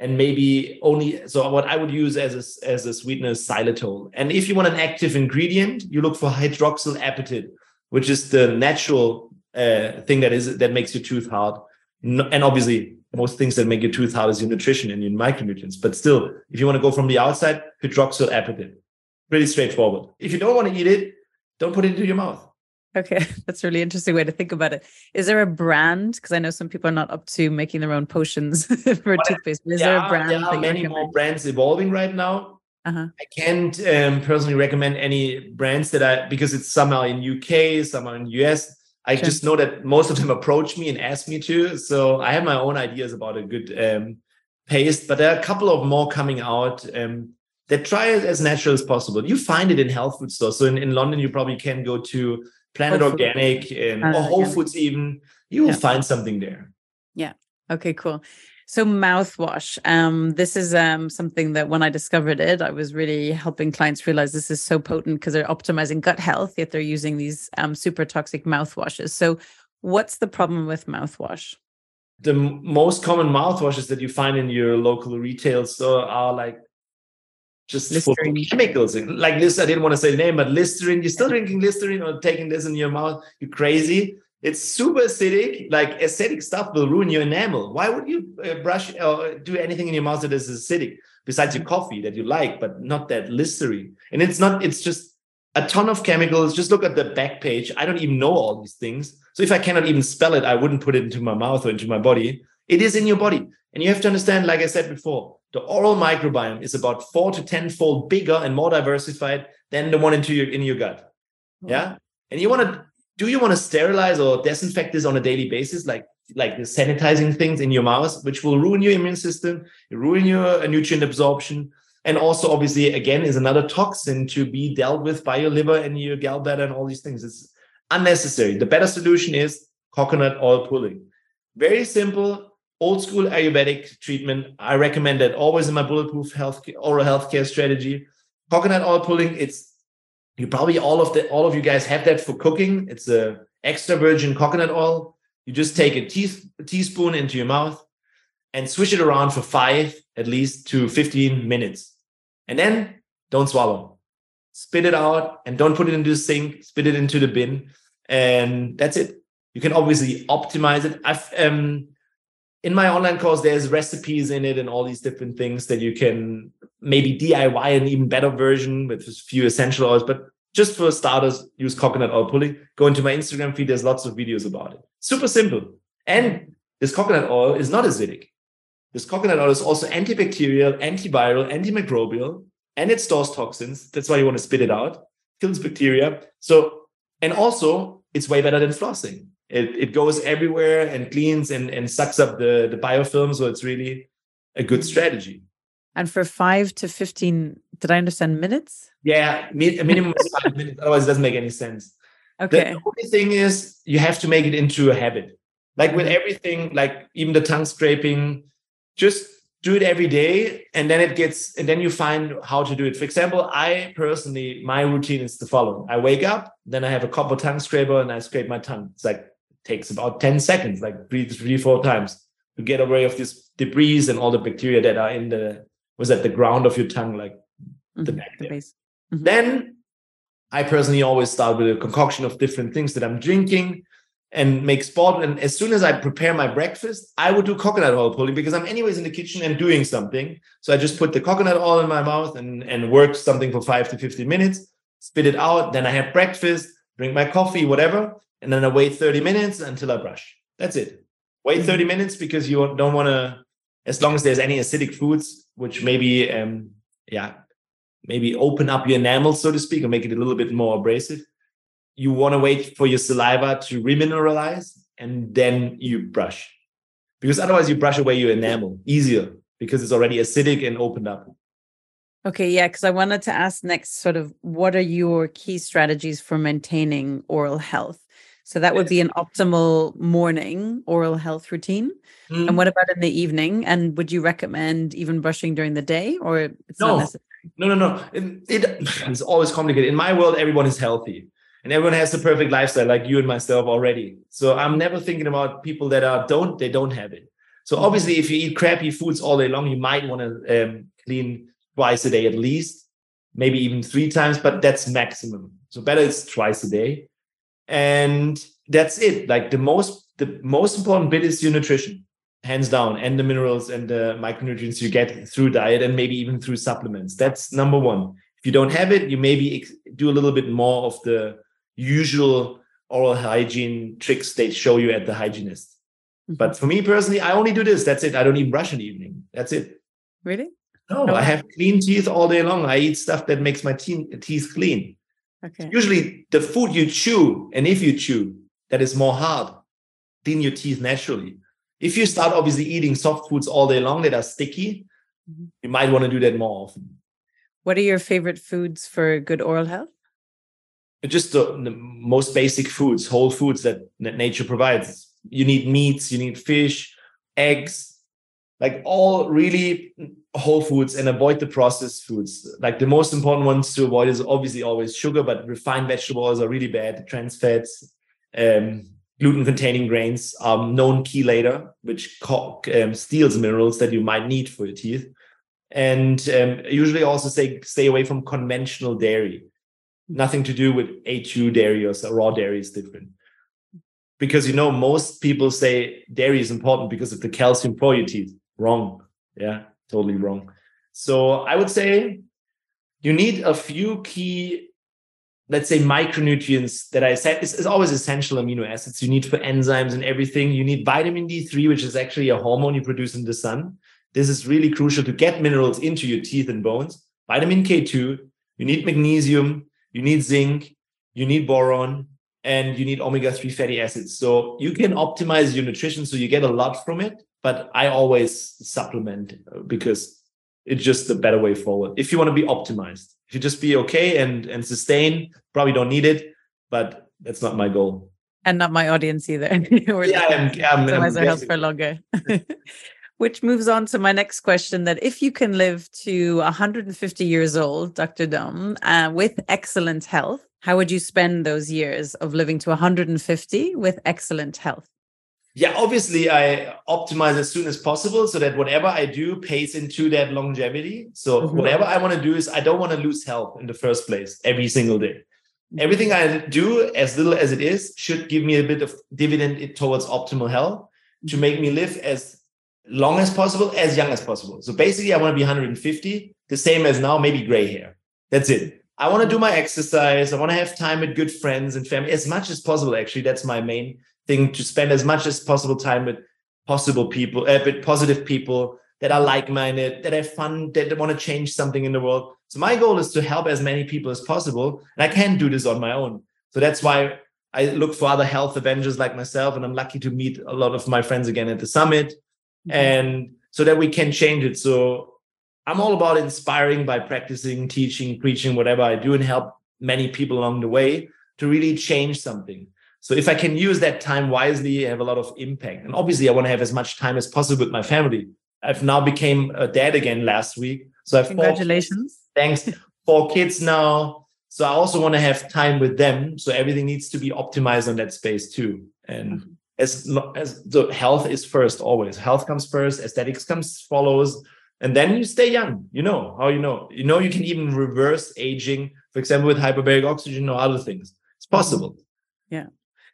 And maybe only so what I would use as a, as a sweetener is xylitol. And if you want an active ingredient, you look for hydroxyl apatite, which is the natural uh, thing that is that makes your tooth hard and obviously most things that make your tooth hard is your nutrition and your micronutrients. But still, if you want to go from the outside, hydroxyl apatite. Pretty straightforward. If you don't want to eat it, don't put it into your mouth. Okay, that's a really interesting way to think about it. Is there a brand? Because I know some people are not up to making their own potions for toothpaste. Is there a brand? There are many more brands evolving right now. Uh-huh. I can't um, personally recommend any brands that I because it's somehow in UK, somehow in US. I sure. just know that most of them approach me and ask me to. So I have my own ideas about a good um, paste, but there are a couple of more coming out um, that try it as natural as possible. You find it in health food stores. So in, in London, you probably can go to Planet Whole Organic and, or Whole Foods even. You will yeah. find something there. Yeah. Okay, cool. So mouthwash. Um, this is um, something that when I discovered it, I was really helping clients realize this is so potent because they're optimizing gut health, yet they're using these um, super toxic mouthwashes. So, what's the problem with mouthwash? The most common mouthwashes that you find in your local retail store are like just Listerine. chemicals. Like this, I didn't want to say the name, but Listerine. You're still drinking Listerine or taking this in your mouth? You're crazy? It's super acidic. Like acidic stuff will ruin your enamel. Why would you uh, brush or do anything in your mouth that is acidic besides your coffee that you like, but not that Listerine? And it's not. It's just a ton of chemicals. Just look at the back page. I don't even know all these things. So if I cannot even spell it, I wouldn't put it into my mouth or into my body. It is in your body. And you have to understand, like I said before, the oral microbiome is about four to 10 fold bigger and more diversified than the one into your in your gut. Yeah. And you want to do you want to sterilize or disinfect this on a daily basis like like the sanitizing things in your mouth which will ruin your immune system ruin your uh, nutrient absorption and also obviously again is another toxin to be dealt with by your liver and your gallbladder and all these things it's unnecessary the better solution is coconut oil pulling very simple old school ayurvedic treatment i recommend that always in my bulletproof health oral healthcare strategy coconut oil pulling it's you probably all of the all of you guys have that for cooking. It's a extra virgin coconut oil. You just take a, tea, a teaspoon into your mouth and swish it around for five at least to 15 minutes. And then don't swallow. Spit it out and don't put it into the sink, spit it into the bin. And that's it. You can obviously optimize it. I've um in my online course, there's recipes in it and all these different things that you can maybe DIY an even better version with a few essential oils. But just for starters, use coconut oil pulling. Go into my Instagram feed. There's lots of videos about it. Super simple. And this coconut oil is not acidic. This coconut oil is also antibacterial, antiviral, antimicrobial, and it stores toxins. That's why you want to spit it out, kills bacteria. So, and also it's way better than flossing it, it goes everywhere and cleans and, and sucks up the, the biofilm. So it's really a good strategy. And for five to 15 Did I understand minutes? Yeah, mi- a minimum five minutes. Otherwise, it doesn't make any sense. Okay. The only thing is you have to make it into a habit. Like with mm-hmm. everything, like even the tongue scraping, just do it every day and then it gets and then you find how to do it for example i personally my routine is the following i wake up then i have a copper tongue scraper and i scrape my tongue it's like takes about 10 seconds like breathe three, four times to get away of this debris and all the bacteria that are in the was at the ground of your tongue like the Mhm, back the there. base. Mhm. Then I personally always start with a concoction of different things that I'm drinking and make sport. And as soon as I prepare my breakfast, I would do coconut oil pulling because I'm anyways in the kitchen and doing something. So I just put the coconut oil in my mouth and, and work something for five to 15 minutes, spit it out. Then I have breakfast, drink my coffee, whatever. And then I wait 30 minutes until I brush. That's it. Wait 30 minutes because you don't want to, as long as there's any acidic foods, which maybe, um, yeah, maybe open up your enamel, so to speak, or make it a little bit more abrasive. You want to wait for your saliva to remineralize and then you brush. Because otherwise, you brush away your enamel easier because it's already acidic and opened up. Okay, yeah, because I wanted to ask next sort of what are your key strategies for maintaining oral health? So that would be an optimal morning oral health routine. Mm. And what about in the evening? And would you recommend even brushing during the day or it's No. not necessary? No, no, no. It, it- it's always complicated. In my world, everyone is healthy and everyone has the perfect lifestyle, like you and myself already. So I'm never thinking about people that are don't they don't have it. So obviously, if you eat crappy foods all day long, you might want to um, clean twice a day at least, maybe even three times, but that's maximum. So better is twice a day, and that's it. Like the most the most important bit is your nutrition hands down and the minerals and the micronutrients you get through diet and maybe even through supplements. That's number one. If you don't have it you maybe do a little bit more of the usual oral hygiene tricks they show you at the hygienist. Mm-hmm. But for me personally i only do this. That's it. I don't even brush in the evening. That's it. Really? no No. i have clean teeth all day long. I eat stuff that makes my te- teeth clean Okay. usually the food you chew and if you chew that is more hard clean your teeth naturally if you start obviously eating soft foods all day long that are sticky Mhm. you might want to do that more often What are your favorite foods for good oral health? just the, the most basic foods whole foods that, that nature provides you need meats you need fish eggs like all really whole foods and avoid the processed foods like the most important ones to avoid is obviously always sugar but refined vegetables are really bad trans fats um, gluten containing grains are known chelator which co- um, steals minerals that you might need for your teeth and um, usually also say stay away from conventional dairy nothing to do with A2 dairy or so raw dairy is different. Because you know, most people say dairy is important because of the calcium for your teeth. Wrong. Yeah, totally wrong. So I would say you need a few key, let's say, micronutrients that I said is, always essential amino acids. You need for enzymes and everything. You need vitamin D3, which is actually a hormone you produce in the sun. This is really crucial to get minerals into your teeth and bones. Vitamin K2, you need magnesium, you need zinc, you need boron, and you need omega 3 fatty acids. So you can optimize your nutrition so you get a lot from it. But I always supplement because it's just the better way forward. If you want to be optimized, if you just be okay and, and sustain, probably don't need it, but that's not my goal. And not my audience either. Yeah, I'm, I'm, I'm optimize our health for longer. Which moves on to my next question that if you can live to 150 years old, Dr. Dom, uh, with excellent health, how would you spend those years of living to 150 with excellent health? Yeah, obviously, I optimize as soon as possible so that whatever I do pays into that longevity. So, Mhm. whatever I want to do is I don't want to lose health in the first place every single day. Everything I do, as little as it is, should give me a bit of dividend towards optimal health to make me live as long as possible, as young as possible. So, basically, I want to be 150, the same as now, maybe gray hair. That's it. I want to do my exercise. I want to have time with good friends and family as much as possible. Actually, that's my main thing to spend as much as possible time with possible people, uh, with positive people that are like-minded, that have fun, that want to change something in the world. So my goal is to help as many people as possible, and I can't do this on my own. So that's why I look for other health avengers like myself, and I'm lucky to meet a lot of my friends again at the summit, and so that we can change it. So I'm all about inspiring by practicing, teaching, preaching, whatever I do, and help many people along the way to really change something. So if I can use that time wisely, I have a lot of impact. And obviously, I want to have as much time as possible with my family. I've now became a dad again last week. So I've congratulations. Four, thanks. Four kids now. So I also want to have time with them. So everything needs to be optimized on that space too. And mm-hmm. as as the health is first always. Health comes first, aesthetics comes follows, and then you stay young. You know how you know. You know you can even reverse aging, for example, with hyperbaric oxygen or other things. It's possible. Yeah.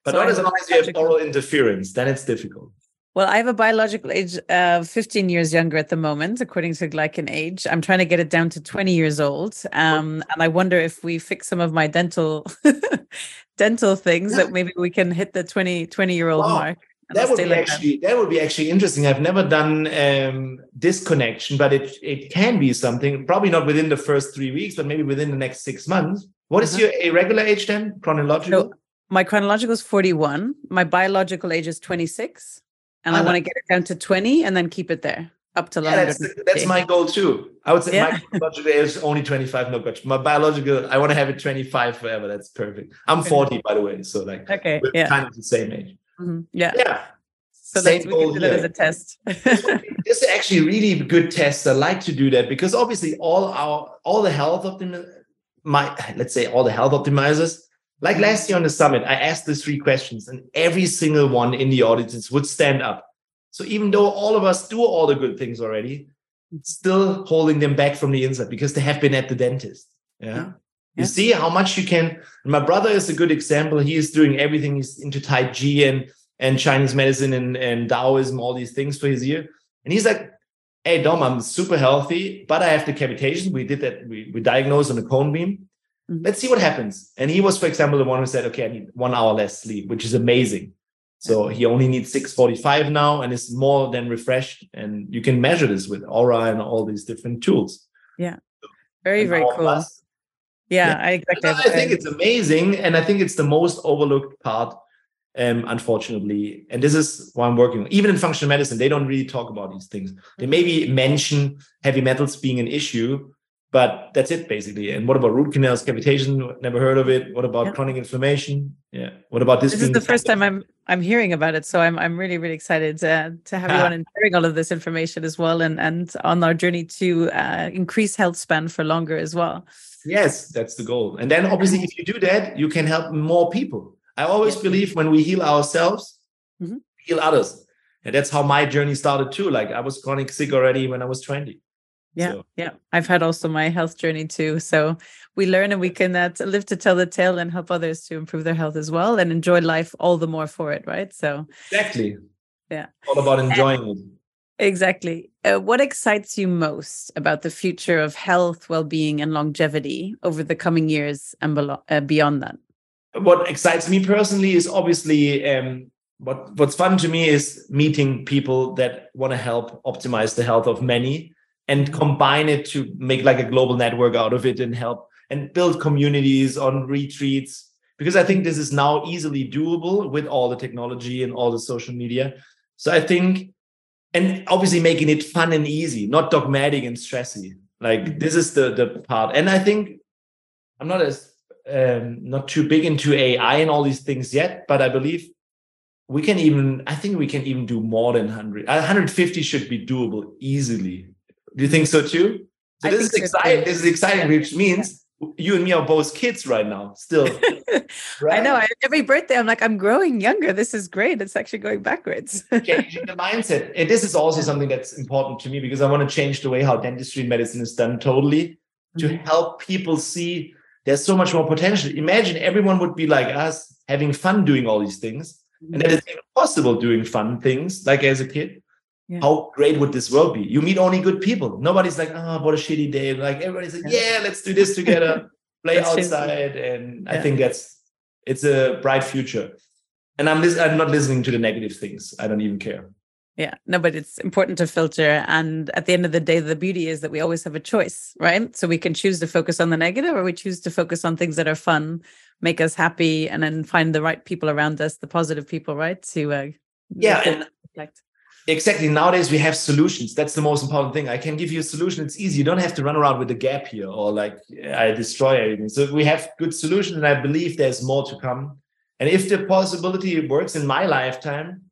But so not as long as you have oral interference, then it's difficult. Well, I have a biological age of 15 years younger at the moment, according to Glycan Age. I'm trying to get it down to 20 years old. Um, and I wonder if we fix some of my dental dental things that maybe we can hit the 20, 20 year old wow. mark. That would be like actually that. that. would be actually interesting. I've never done um, this connection, but it it can be something. Probably not within the first three weeks, but maybe within the next six months. What is uh-huh. your irregular age then? Chronological? So my chronological is 41. My biological age is 26 and I, I want to get it down to 20 and then keep it there up to yeah, that's, that's my goal too. I would say yeah. my biological is only 25, no question My biological, I want to have it 25 forever. That's perfect. I'm 40, by the way. So like okay, yeah. kind of the same age. Mm-hmm. Yeah. Yeah. So Same we can do that as a test. this is actually really good test. I like to do that because obviously all our all the health optim my let's say all the health optimizers like last year on the summit, I asked the three questions, and every single one in the audience would stand up. So even though all of us do all the good things already, still holding them back from the inside because they have been at the dentist. Yeah. yeah. You see how much you can. My brother is a good example. He is doing everything. He's into Tai Chi and and Chinese medicine and, and Taoism, all these things for his ear. And he's like, Hey Dom, I'm super healthy, but I have the cavitation. We did that, we, we diagnosed on a cone beam. Mm-hmm. Let's see what happens. And he was, for example, the one who said, okay, I need one hour less sleep, which is amazing. So he only needs 645 now and is more than refreshed. And you can measure this with Oura and all these different tools. Yeah. Very, and very cool. Yeah, yeah, I exactly. I think it's amazing. And I think it's the most overlooked part, um, unfortunately. And this is why I'm working. on. Even in functional medicine, they don't really talk about these things. They maybe mention heavy metals being an issue, but that's it basically. And what about root canals, cavitation? Never heard of it. What about yeah. chronic inflammation? Yeah. What about this? This is the first time I'm I'm hearing about it, so I'm I'm really really excited to to have you on and sharing all of this information as well, and and on our journey to uh, increase health span for longer as well. Yes, that's the goal. And then obviously, if you do that, you can help more people. I always believe when we heal ourselves, mm-hmm. heal others. And that's how my journey started too. Like I was chronic sick already when I was 20 yeah so. yeah. I've had also my health journey too so we learn and we can uh, live to tell the tale and help others to improve their health as well and enjoy life all the more for it right? So exactly. Yeah. All about enjoying and, it. Exactly. Uh, what excites you most about the future of health well-being and longevity over the coming years and uh, beyond that? What excites me personally is obviously um, what what's fun to me is meeting people that want to help optimize the health of many and combine it to make like a global network out of it and help and build communities on retreats. Because i think this is now easily doable with all the technology and all the social media. So i think and obviously making it fun and easy not dogmatic and stressy. Like this is the the part. And i think i'm not as um, not too big into ai and all these things yet but i believe we can even i think we can even do more than 100 150 should be doable easily do you think so too? So I this is so exciting. Too. This is exciting, which means yeah. you and me are both kids right now, still. right? I know. Every birthday, I'm like, I'm growing younger. This is great. It's actually going backwards. Changing the mindset. And this is also something that's important to me because I want to change the way how dentistry medicine is done totally to mm-hmm. help people see there's so much more potential. Imagine everyone would be like us, having fun doing all these things. Mm-hmm. And that it's even possible doing fun things like as a kid yeah. how great would this world be? You meet only good people. Nobody's like, oh, what a shitty day. Like everybody's like, yeah, yeah let's do this together, play outside. And yeah. I think that's it's a bright future. And I'm lis- I'm not listening to the negative things. I don't even care. Yeah, no, but it's important to filter. And at the end of the day, the beauty is that we always have a choice, right? So we can choose to focus on the negative or we choose to focus on things that are fun, make us happy, and then find the right people around us, the positive people, right? To uh, yeah, and reflect exactly. Nowadays we have solutions. That's the most important thing. I can give you a solution. It's easy. You don't have to run around with a gap here or like i destroy everything. So we have good solutions and i believe there's more to come. And if the possibility works in my lifetime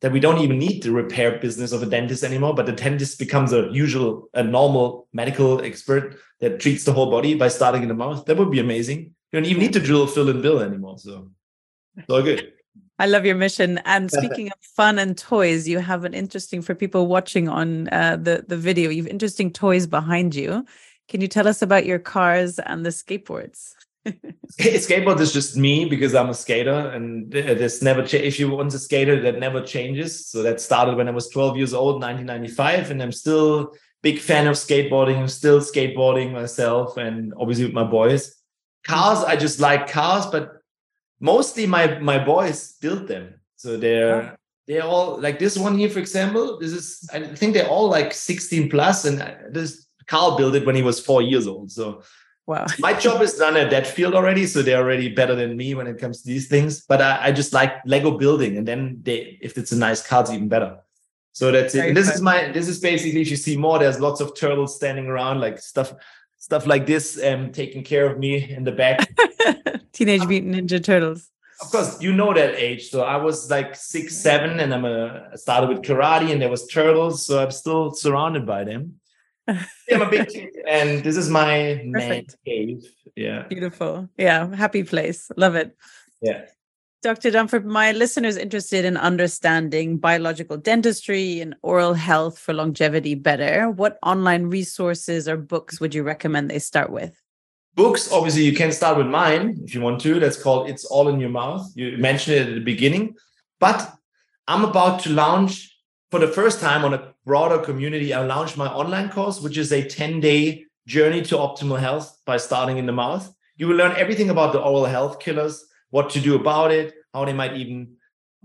that we don't even need the repair business of a dentist anymore but the dentist becomes a usual a normal medical expert that treats the whole body by starting in the mouth that would be amazing. You don't even need to drill fill and bill anymore so so good I love your mission. And speaking of fun and toys, you have an interesting for people watching on uh, the the video. You have interesting toys behind you. Can you tell us about your cars and the skateboards? Skateboard is just me because I'm a skater, and there's never cha- if you want a skater that never changes. So that started when I was 12 years old, 1995, and I'm still big fan of skateboarding. I'm still skateboarding myself, and obviously with my boys. Cars, I just like cars, but mostly my my boys built them. So they're oh. they're all like this one here for example this is i think they're all like 16 plus and uh, this carl built it when he was four years old. So wow. my job is done at that field already so they're already better than me when it comes to these things. But i, I just like lego building and then they if it's a nice car it's even better. So that's it. And this is my this is basically if you see more there's lots of turtles standing around like stuff stuff like this um taking care of me in the back Teenage Mutant Ninja Turtles. Of course, you know that age. So I was like six, seven, and I'm a I started with karate, and there was turtles. So I'm still surrounded by them. yeah, I'm a big kid, and this is my man cave. Yeah, beautiful. Yeah, happy place. Love it. Yeah. Dr. Dunford, my listeners interested in understanding biological dentistry and oral health for longevity better, what online resources or books would you recommend they start with? Books, obviously, you can start with mine if you want to. That's called It's All in Your Mouth. You mentioned it at the beginning. But I'm about to launch for the first time on a broader community. I launched my online course, which is a 10 day journey to optimal health by starting in the mouth. You will learn everything about the oral health killers, what to do about it, how they might even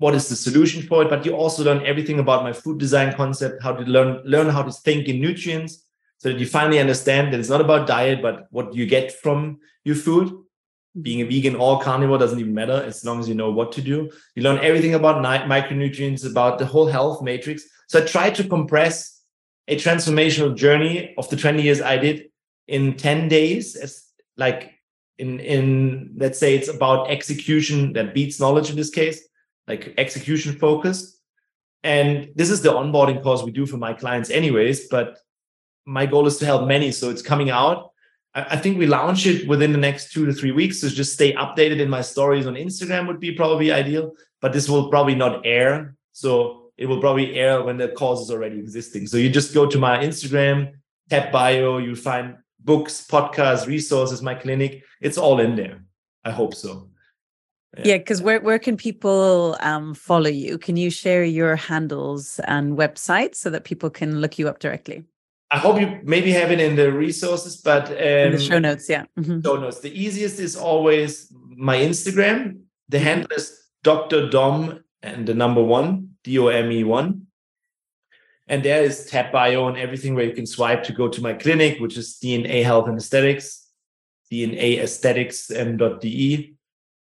what is the solution for it but you also learn everything about my food design concept how to learn learn how to think in nutrients so that you finally understand that it's not about diet, but what you get from your food. Mm-hmm. Being a vegan or carnivore doesn't even matter as long as you know what to do. You learn everything about micronutrients, about the whole health matrix. So I try to compress a transformational journey of the 20 years I did in 10 days as like in in let's say it's about execution that beats knowledge in this case like execution focused and this is the onboarding course we do for my clients anyways but my goal is to help many. So it's coming out. I, think we launch it within the next two to three weeks. So just stay updated in my stories on Instagram would be probably ideal. But this will probably not air. So it will probably air when the course is already existing. So you just go to my Instagram, tap bio, you find books, podcasts, resources, my clinic. It's all in there. I hope so. Yeah, because yeah, where, where can people um, follow you? Can you share your handles and websites so that people can look you up directly? I hope you maybe have it in the resources, but um, in the show notes, yeah. Mm-hmm. Show notes. The easiest is always my Instagram. The mm-hmm. handle is Dr. Dom and the number one, D O M E one. And there is tap bio and everything where you can swipe to go to my clinic, which is DNA Health and Aesthetics, DNA Aesthetics.de,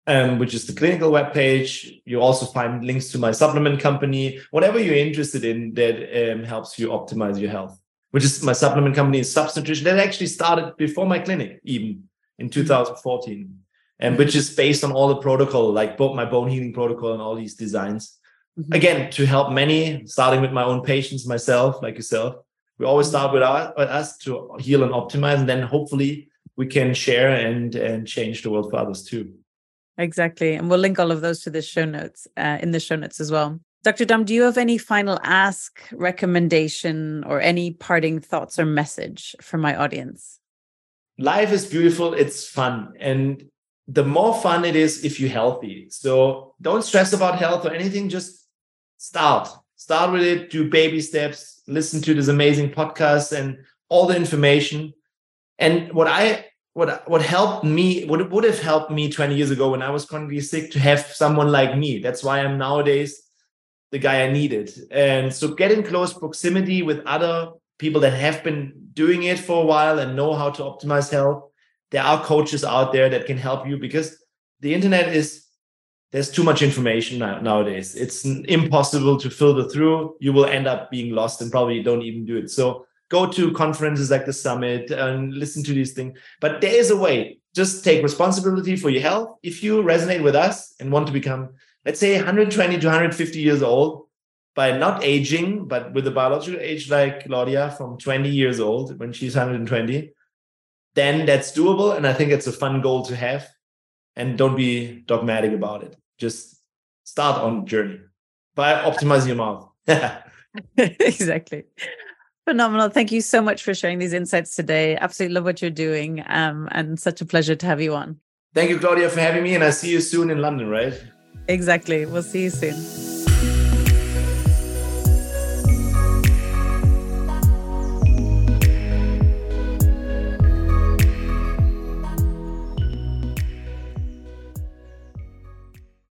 um, which is the clinical webpage. You also find links to my supplement company, whatever you're interested in that um, helps you optimize your health which is my supplement company is Substitution. That actually started before my clinic, even in mm-hmm. 2014, and which is based on all the protocol, like both my bone healing protocol and all these designs. Mm-hmm. Again, to help many, starting with my own patients, myself, like yourself. We always mm-hmm. start with, our, with us to heal and optimize, and then hopefully we can share and and change the world for others too. Exactly, and we'll link all of those to the show notes uh, in the show notes as well. Dr. Dom, do you have any final ask, recommendation, or any parting thoughts or message for my audience? Life is beautiful, it's fun. And the more fun it is if you're healthy. So don't stress about health or anything, just start. Start with it, do baby steps, listen to this amazing podcast and all the information. And what I what what helped me, what would have helped me 20 years ago when I was chronically sick to have someone like me. That's why I'm nowadays the guy I needed. And so get in close proximity with other people that have been doing it for a while and know how to optimize health. There are coaches out there that can help you because the internet is there's too much information nowadays. It's impossible to filter through. You will end up being lost and probably don't even do it. So go to conferences like the summit and listen to these things. But there is a way. Just take responsibility for your health. If you resonate with us and want to become, let's say, 120 to 150 years old, by not aging, but with a biological age like Claudia from 20 years old when she's 120, then that's doable. And I think it's a fun goal to have. And don't be dogmatic about it. Just start on the journey by optimizing your mouth. exactly. Phenomenal. Thank you so much for sharing these insights today. Absolutely love what you're doing. Um, and such a pleasure to have you on. Thank you, Claudia, for having me. And I see you soon in London, right? Exactly. We'll see you soon.